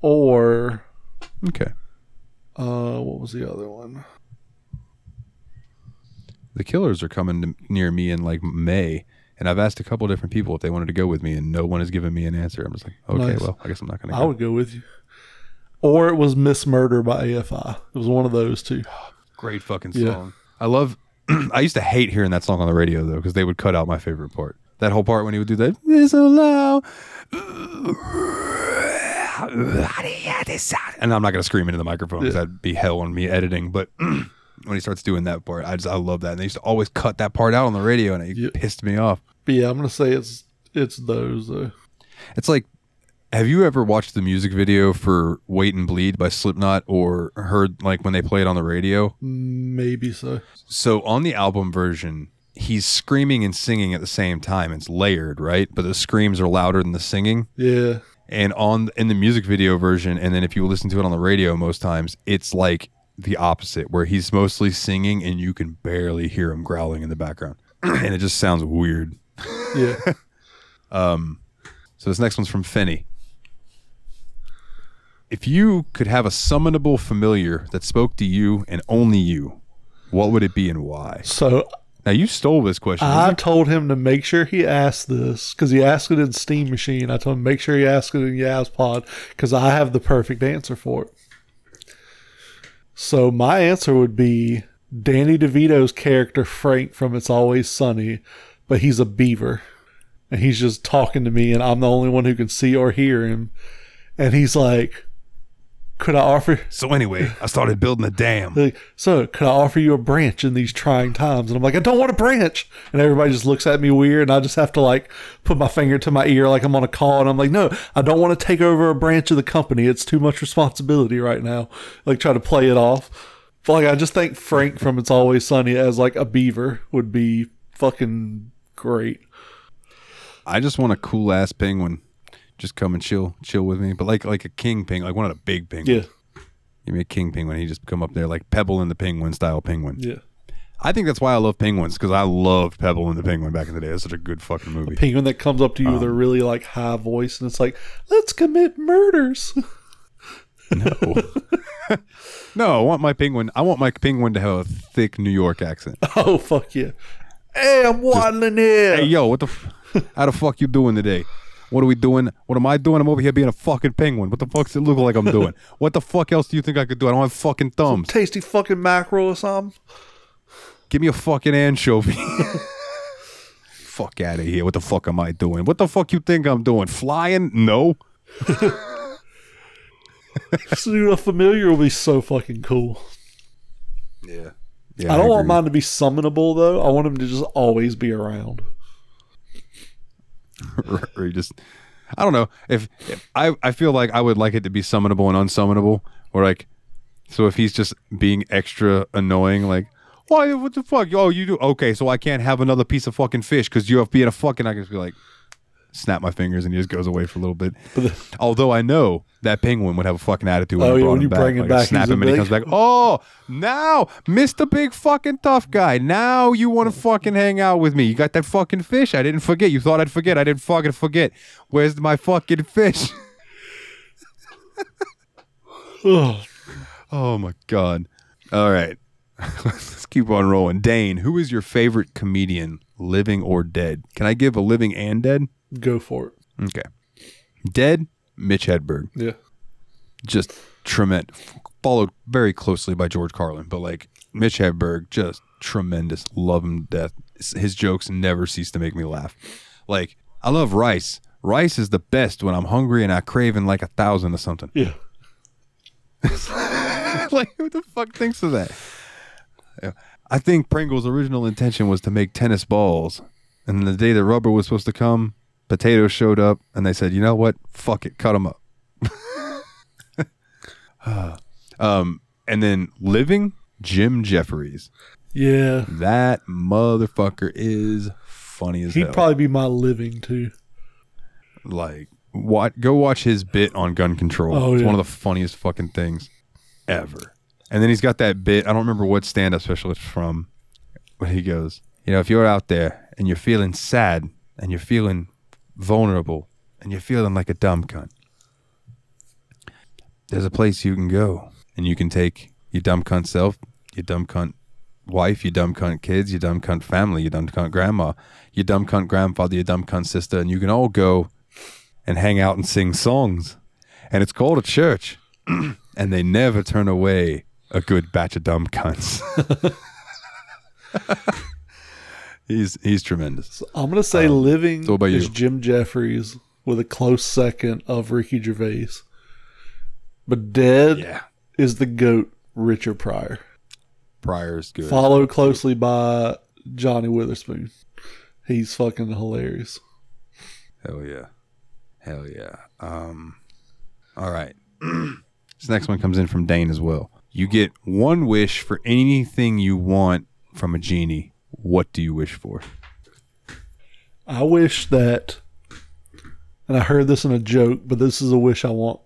or Okay. uh, what was the other one? the killers are coming to, near me in like May, and I've asked a couple different people if they wanted to go with me, and no one has given me an answer. I'm just like, okay, Nice. well, I guess I'm not going to I would go with you. Or it was "Miss Murder" by AFI. It was one of those two. Great fucking Yeah. song. I love. [CLEARS THROAT] I used to hate hearing that song on the radio though, because they would cut out my favorite part. That whole part when he would do that. This allow. And I'm not going to scream into the microphone because that'd be hell on me editing. But [CLEARS THROAT] when he starts doing that part, I just I love that. And they used to always cut that part out on the radio, and it Yeah. pissed me off. But yeah, I'm gonna say it's it's those though. It's like, have you ever watched the music video for "Wait and Bleed" by Slipknot, or heard like when they play it on the radio? Maybe so. So on the album version, he's screaming and singing at the same time. It's layered, right? But the screams are louder than the singing. Yeah. And on in the music video version, and then if you listen to it on the radio, most times it's like the opposite, where he's mostly singing and you can barely hear him growling in the background, [CLEARS THROAT] and it just sounds weird. Yeah. [LAUGHS] Um so this next one's from Fenny. If you could have a summonable familiar that spoke to you and only you, what would it be and why? so Now you stole this question. I told him to make sure he asked this because he asked it in Steam Machine. I told him make sure he asked it in YABSPOD because I have the perfect answer for it. So my answer would be Danny DeVito's character Frank from It's Always Sunny, but he's a beaver, and he's just talking to me, and I'm the only one who can see or hear him, and he's like, "Could I offer?" So anyway, I started building a dam. Like, so could I offer you a branch in these trying times? And I'm like, I don't want a branch. And everybody just looks at me weird. And I just have to like put my finger to my ear like I'm on a call. And I'm like, no, I don't want to take over a branch of the company. It's too much responsibility right now. Like try to play it off. But like I just think Frank from It's Always Sunny as like a beaver would be fucking great. I just want a cool ass penguin. Just come and chill, chill with me. But like like a king penguin, like one of the big penguins. Yeah. Give me a king penguin. He just come up there like Pebble and the Penguin style penguin. Yeah. I think that's why I love penguins because I loved Pebble and the Penguin back in the day. That's such a good fucking movie. A Penguin that comes up to you with a um, really like high voice and it's like, let's commit murders. [LAUGHS] No, [LAUGHS] no. I want my penguin. I want my penguin to have a thick New York accent. [LAUGHS] oh, fuck yeah. Hey, I'm waddling here. Hey, yo, what the? F- how the fuck you doing today? What are we doing? What am I doing? I'm over here being a fucking penguin. What the fuck's it look like I'm doing? [LAUGHS] what the fuck else do you think I could do? I don't have fucking thumbs. tasty fucking mackerel or something. Give me a fucking anchovy. [LAUGHS] fuck out of here. What the fuck am I doing? What the fuck you think I'm doing? Flying? No. [LAUGHS] So, dude, a familiar will be so fucking cool. Yeah. Yeah. I don't want mine to be summonable though. I want him to just always be around. [LAUGHS] or you just I don't know. If, if I I feel like I would like it to be summonable and unsummonable or like so if he's just being extra annoying like why what the fuck? Oh you do okay so I can't have another piece of fucking fish because you're being a fucking I can just be like snap my fingers and he just goes away for a little bit. Although I know that penguin would have a fucking attitude when, Oh, I yeah, brought him you back. bring him Like, back, snap him and he comes back oh now Mr. Big fucking tough guy now you want to fucking hang out with me. You got that fucking fish? I didn't forget. You thought I'd forget. I didn't fucking forget. Where's my fucking fish? [LAUGHS] Ugh. oh my god. All right. [LAUGHS] Let's keep on rolling. Dane who is your favorite comedian living or dead? Can I give a living and dead Go for it. okay dead Mitch Hedberg Yeah. just tremendous, followed very closely by George Carlin, but like Mitch Hedberg, just tremendous. Love him to death. His jokes never cease to make me laugh. Like I love rice. Rice is the best when I'm hungry and I craving like a thousand or something. Yeah. [LAUGHS] like who the fuck thinks of that? I think Pringle's original intention was to make tennis balls. And the day that rubber was supposed to come, potatoes showed up and they said, you know what? Fuck it. Cut them up. [LAUGHS] um, and then living, Jim Jefferies. Yeah. That motherfucker is funny as hell. He'd hell. probably be my living too. like what go watch his bit on gun control. Oh, it's yeah. one of the funniest fucking things ever. And then he's got that bit, I don't remember what stand up special it's from, but he goes, You know, if you're out there and you're feeling sad and you're feeling vulnerable and you're feeling like a dumb cunt, there's a place you can go and you can take your dumb cunt self, your dumb cunt wife, your dumb cunt kids, your dumb cunt family, your dumb cunt grandma, your dumb cunt grandfather, your dumb cunt sister, and you can all go and hang out and sing songs. And it's called a church. [CLEARS THROAT] and they never turn away a good batch of dumb cunts. [LAUGHS] he's he's tremendous. I'm gonna say living Um, so what about is? Jim Jefferies with a close second of Ricky Gervais. But dead Yeah. is the goat Richard Pryor. Pryor's good. Followed closely by Johnny Witherspoon. He's fucking hilarious. Hell yeah. Hell yeah. Um all right. [CLEARS THROAT] this next one comes in from Dane as well. You get one wish for anything you want from a genie. What do you wish for? I wish that, and I heard this in a joke, but this is a wish I want.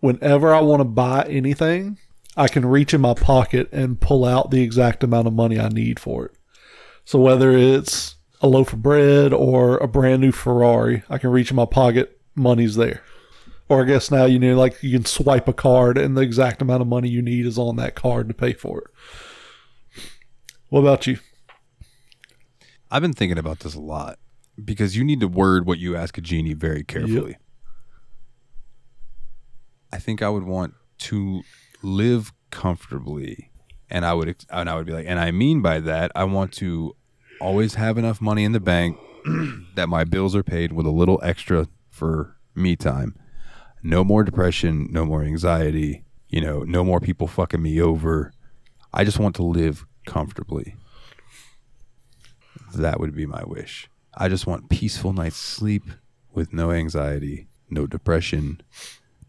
Whenever I want to buy anything, I can reach in my pocket and pull out the exact amount of money I need for it. So whether it's a loaf of bread or a brand new Ferrari, I can reach in my pocket, money's there. Or I guess now you know, like you can swipe a card and the exact amount of money you need is on that card to pay for it. What about you? I've been thinking about this a lot because you need to word what you ask a genie very carefully. I think I would want to live comfortably, and I would and I would be like, and I mean by that, I want to always have enough money in the bank [CLEARS THROAT] that my bills are paid with a little extra for me time. No more depression, no more anxiety, you know, no more people fucking me over. I just want to live comfortably. That would be my wish. I just want peaceful night's sleep with no anxiety, no depression,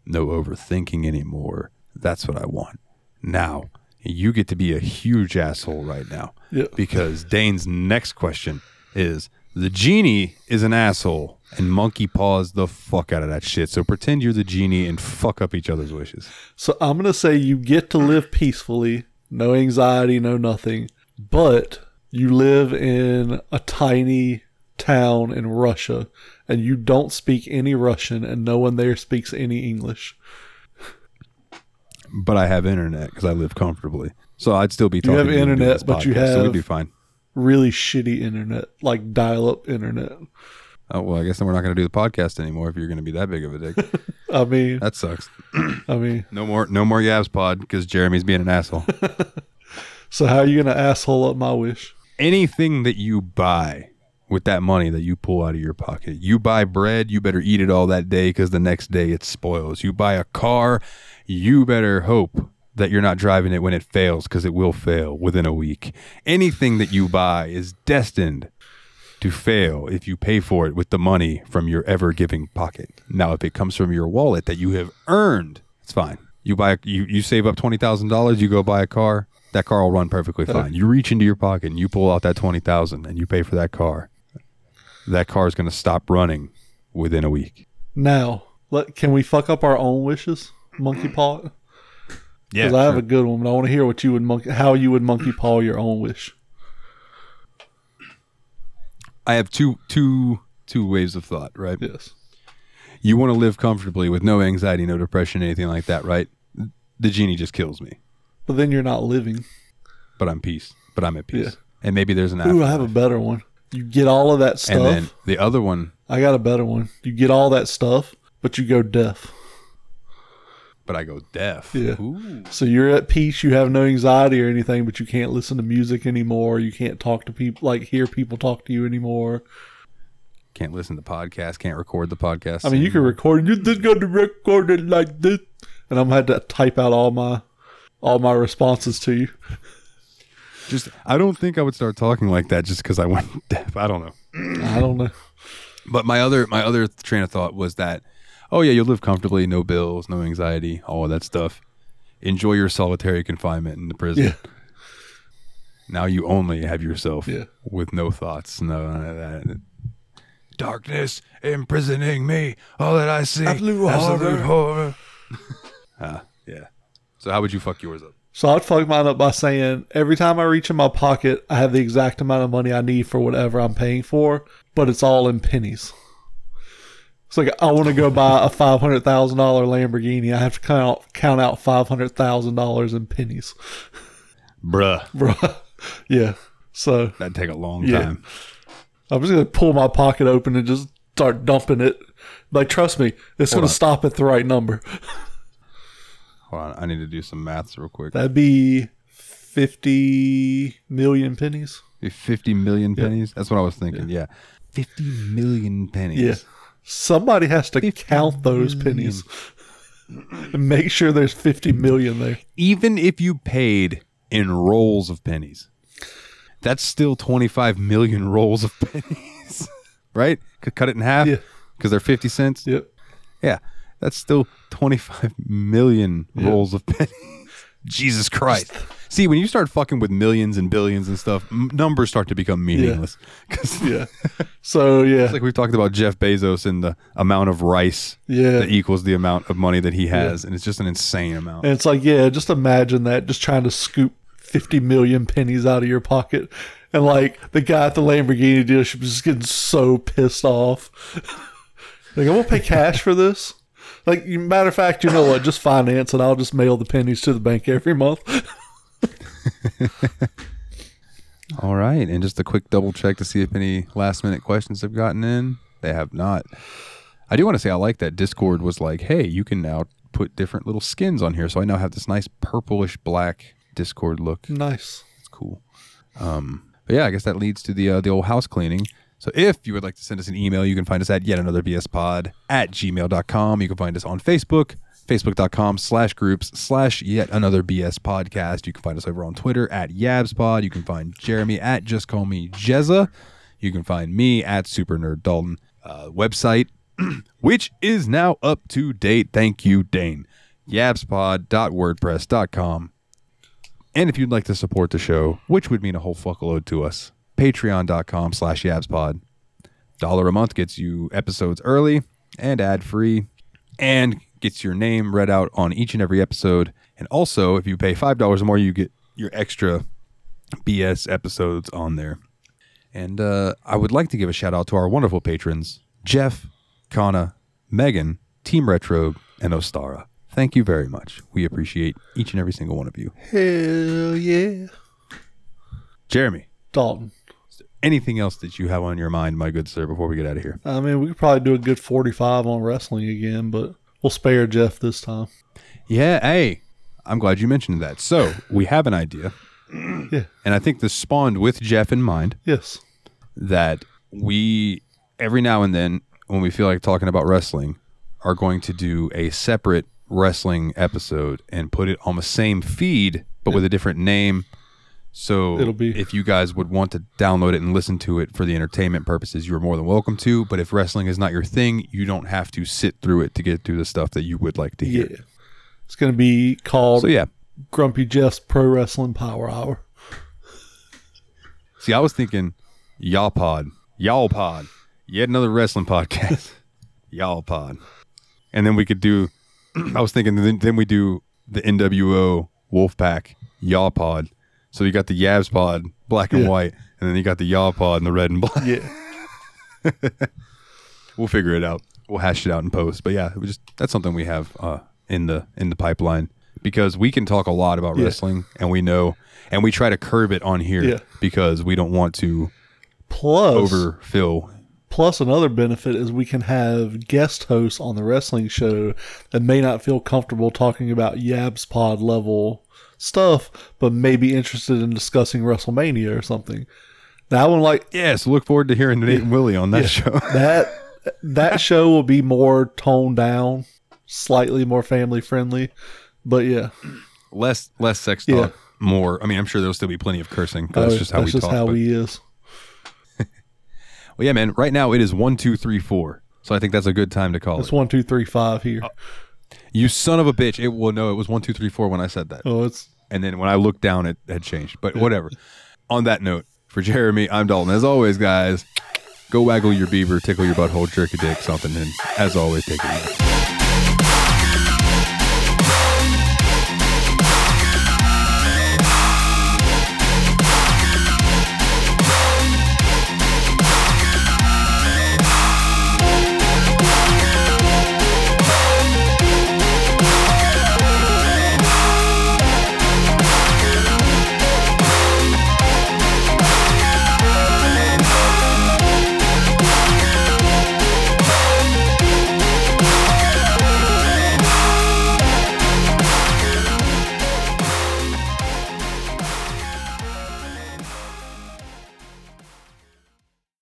no overthinking anymore. That's what I want. Now, you get to be a huge asshole right now Yeah. because Dane's next question is the genie is an asshole and monkey paws the fuck out of that shit. So pretend you're the genie and fuck up each other's wishes. So I'm going to say you get to live peacefully, no anxiety, no nothing, but you live in a tiny town in Russia and you don't speak any Russian and no one there speaks any English. But I have internet because I live comfortably. So I'd still be talking have to you and doing internet, but you podcast, So we'd have- be fine. Really shitty internet, like dial up internet. Oh well, I guess then we're not going to do the podcast anymore if you're going to be that big of a dick. [LAUGHS] I mean, that sucks. I mean, No more, no more YABSPOD because Jeremy's being an asshole. [LAUGHS] so how are you going to asshole up my wish? Anything that you buy with that money that you pull out of your pocket, you buy bread, you better eat it all that day because the next day it spoils. You buy a car, you better hope that you're not driving it when it fails because it will fail within a week. Anything that you buy is destined to fail if you pay for it with the money from your ever giving pocket. Now, if it comes from your wallet that you have earned, it's fine. You buy you you save up twenty thousand dollars, you go buy a car, that car will run perfectly fine. You reach into your pocket and you pull out that twenty thousand and you pay for that car. That car is going to stop running within a week. Now, let, can we fuck up our own wishes, monkey paw? Yeah, Because I have a good one, but I want to hear what you would monkey, how you would monkey paw your own wish. I have two two two waves of thought. Right, Yes. you want to live comfortably with no anxiety, no depression, anything like that. Right, the genie just kills me, But then you're not living. but I'm peace. But I'm at peace. Yeah. And maybe there's an Ooh. I have a better one. You get all of that stuff. And then the other one, I got a better one. You get all that stuff, but you go deaf. but I go deaf. Yeah. Ooh. So you're at peace. You have no anxiety or anything, but you can't listen to music anymore. You can't talk to people, like hear people talk to you anymore. Can't listen to podcasts. Can't record the podcast. I mean, you can record. You just got to record it like this, and I'm had to type out all my all my responses to you. Just I don't think I would start talking like that just because I went [LAUGHS] deaf. I don't know. I don't know. But my other my other train of thought was that, oh yeah, you'll live comfortably, no bills, no anxiety, all of that stuff. Enjoy your solitary confinement in the prison. Yeah. Now you only have yourself Yeah. with no thoughts, no that. Darkness imprisoning me. All that I see, Absolute horror. horror. [LAUGHS] ah, yeah. So how would you fuck yours up? So I'd fuck mine up by saying every time I reach in my pocket, I have the exact amount of money I need for whatever I'm paying for, but it's all in pennies. It's like I want to go buy a five hundred thousand dollar Lamborghini. I have to count count out five hundred thousand dollars in pennies, Bruh. [LAUGHS] bruh. yeah. So That'd take a long Yeah. time. I'm just gonna pull my pocket open and just start dumping it. Like, trust me, it's gonna on. stop at the right number. [LAUGHS] Hold on, I need to do some maths real quick. That'd be fifty million pennies. 50 million pennies? That's what I was thinking. Yeah. 50 million pennies. Yeah. Somebody has to count those pennies [LAUGHS] and make sure there's 50 million there. Even if you paid in rolls of pennies, that's still 25 million [LAUGHS] rolls of pennies. [LAUGHS] right? Could cut it in half Yeah. because they're 50 cents. Yep. Yeah. That's still 25 million rolls of pennies. Jesus Christ. [LAUGHS] See, when you start fucking with millions and billions and stuff, m- numbers start to become meaningless. [LAUGHS] Yeah. [LAUGHS] So, yeah. like we've talked about Jeff Bezos and the amount of rice Yeah. that equals the amount of money that he has, and it's just an insane amount. And it's like, yeah, just imagine that just trying to scoop 50 million pennies out of your pocket. And like the guy at the Lamborghini dealership is just getting so pissed off. like, I'm going to pay cash for this. Like, matter of fact, you know what? Just finance and I'll just mail the pennies to the bank every month. [LAUGHS] All right, and just a quick double check to see if any last minute questions have gotten in. They have not. I do want to say I like that Discord was like, hey, you can now put different little skins on here, so I now have this nice purplish black Discord look. nice. It's cool. Um, but yeah, I guess that leads to the uh, the old house cleaning. So if you would like to send us an email, you can find us at yet another BS pod at gmail.com. You can find us on Facebook, facebook.com slash groups slash yet another BS podcast. You can find us over on Twitter at YabsPod. You can find Jeremy at just call me Jezza. You can find me at Super Nerd Dalton. Uh, website, [CLEARS THROAT] which is now up to date. Thank you, Dane. Yabspod.wordpress.com. And if you'd like to support the show, which would mean a whole fuckload to us, patreon.com slash yabspod. Dollar a month gets you episodes early and ad free and gets your name read out on each and every episode. And also, if you pay $5 or more, you get your extra BS episodes on there. And uh, I would like to give a shout out to our wonderful patrons Jeff, Kana, Mehgan, Team Retrogue, and Ostara. Thank you very much. We appreciate each and every single one of you. Hell yeah. Jeremy, Dalton. Anything else that you have on your mind, my good sir, before we get out of here? I mean, we could probably do a good 45 on wrestling again, but we'll spare Jeff this time. Yeah, hey, I'm glad you mentioned that. So we have an idea, [CLEARS THROAT] Yeah. and I think this spawned with Jeff in mind Yes. that we every now and then, when we feel like talking about wrestling, are going to do a separate wrestling episode and put it on the same feed but with a different name. So It'll be- if you guys would want to download it and listen to it for the entertainment purposes, you're more than welcome to. But if wrestling is not your thing, you don't have to sit through it to get through the stuff that you would like to Yeah. hear. It's going to be called So yeah. Grumpy Jeff's Pro Wrestling Power Hour. See, I was thinking Y'all Pod. Y'all Pod. Yet another wrestling podcast. [LAUGHS] Y'all Pod. And then we could do [CLEARS THROAT] I was thinking then, then we do the NWO Wolfpac Y'all Pod. So you got the Yabs Pod, black and Yeah. white, and then you got the Y'all Pod in the red and black. Yeah. [LAUGHS] We'll figure it out. We'll hash it out in post. But yeah, just that's something we have uh, in the in the pipeline because we can talk a lot about Yeah. wrestling and we know and we try to curb it on here Yeah. because we don't want to Plus, overfill plus another benefit is we can have guest hosts on the wrestling show that may not feel comfortable talking about Yabs Pod level stuff, but may be interested in discussing WrestleMania or something. That one, like yes, look forward to hearing Nate and Willie on that show. [LAUGHS] that, that [LAUGHS] show will be more toned down, slightly more family friendly. But yeah, less less sex Yeah. more. I mean, I'm sure there'll still be plenty of cursing. Oh, that's just how we talk. how but- he is. [LAUGHS] well, yeah, man. Right now it is one, two, three, four. So I think that's a good time to call It's it. one, two, three, five here. Uh, You son of a bitch! It well, no, it was one, two, three, four when I said that, Oh, it's and then when I looked down, it had changed. But whatever. On that note, for Jeremy, I'm Dalton. As always, guys, go waggle your beaver, tickle your butthole, jerk a dick, something, and as always, take it easy.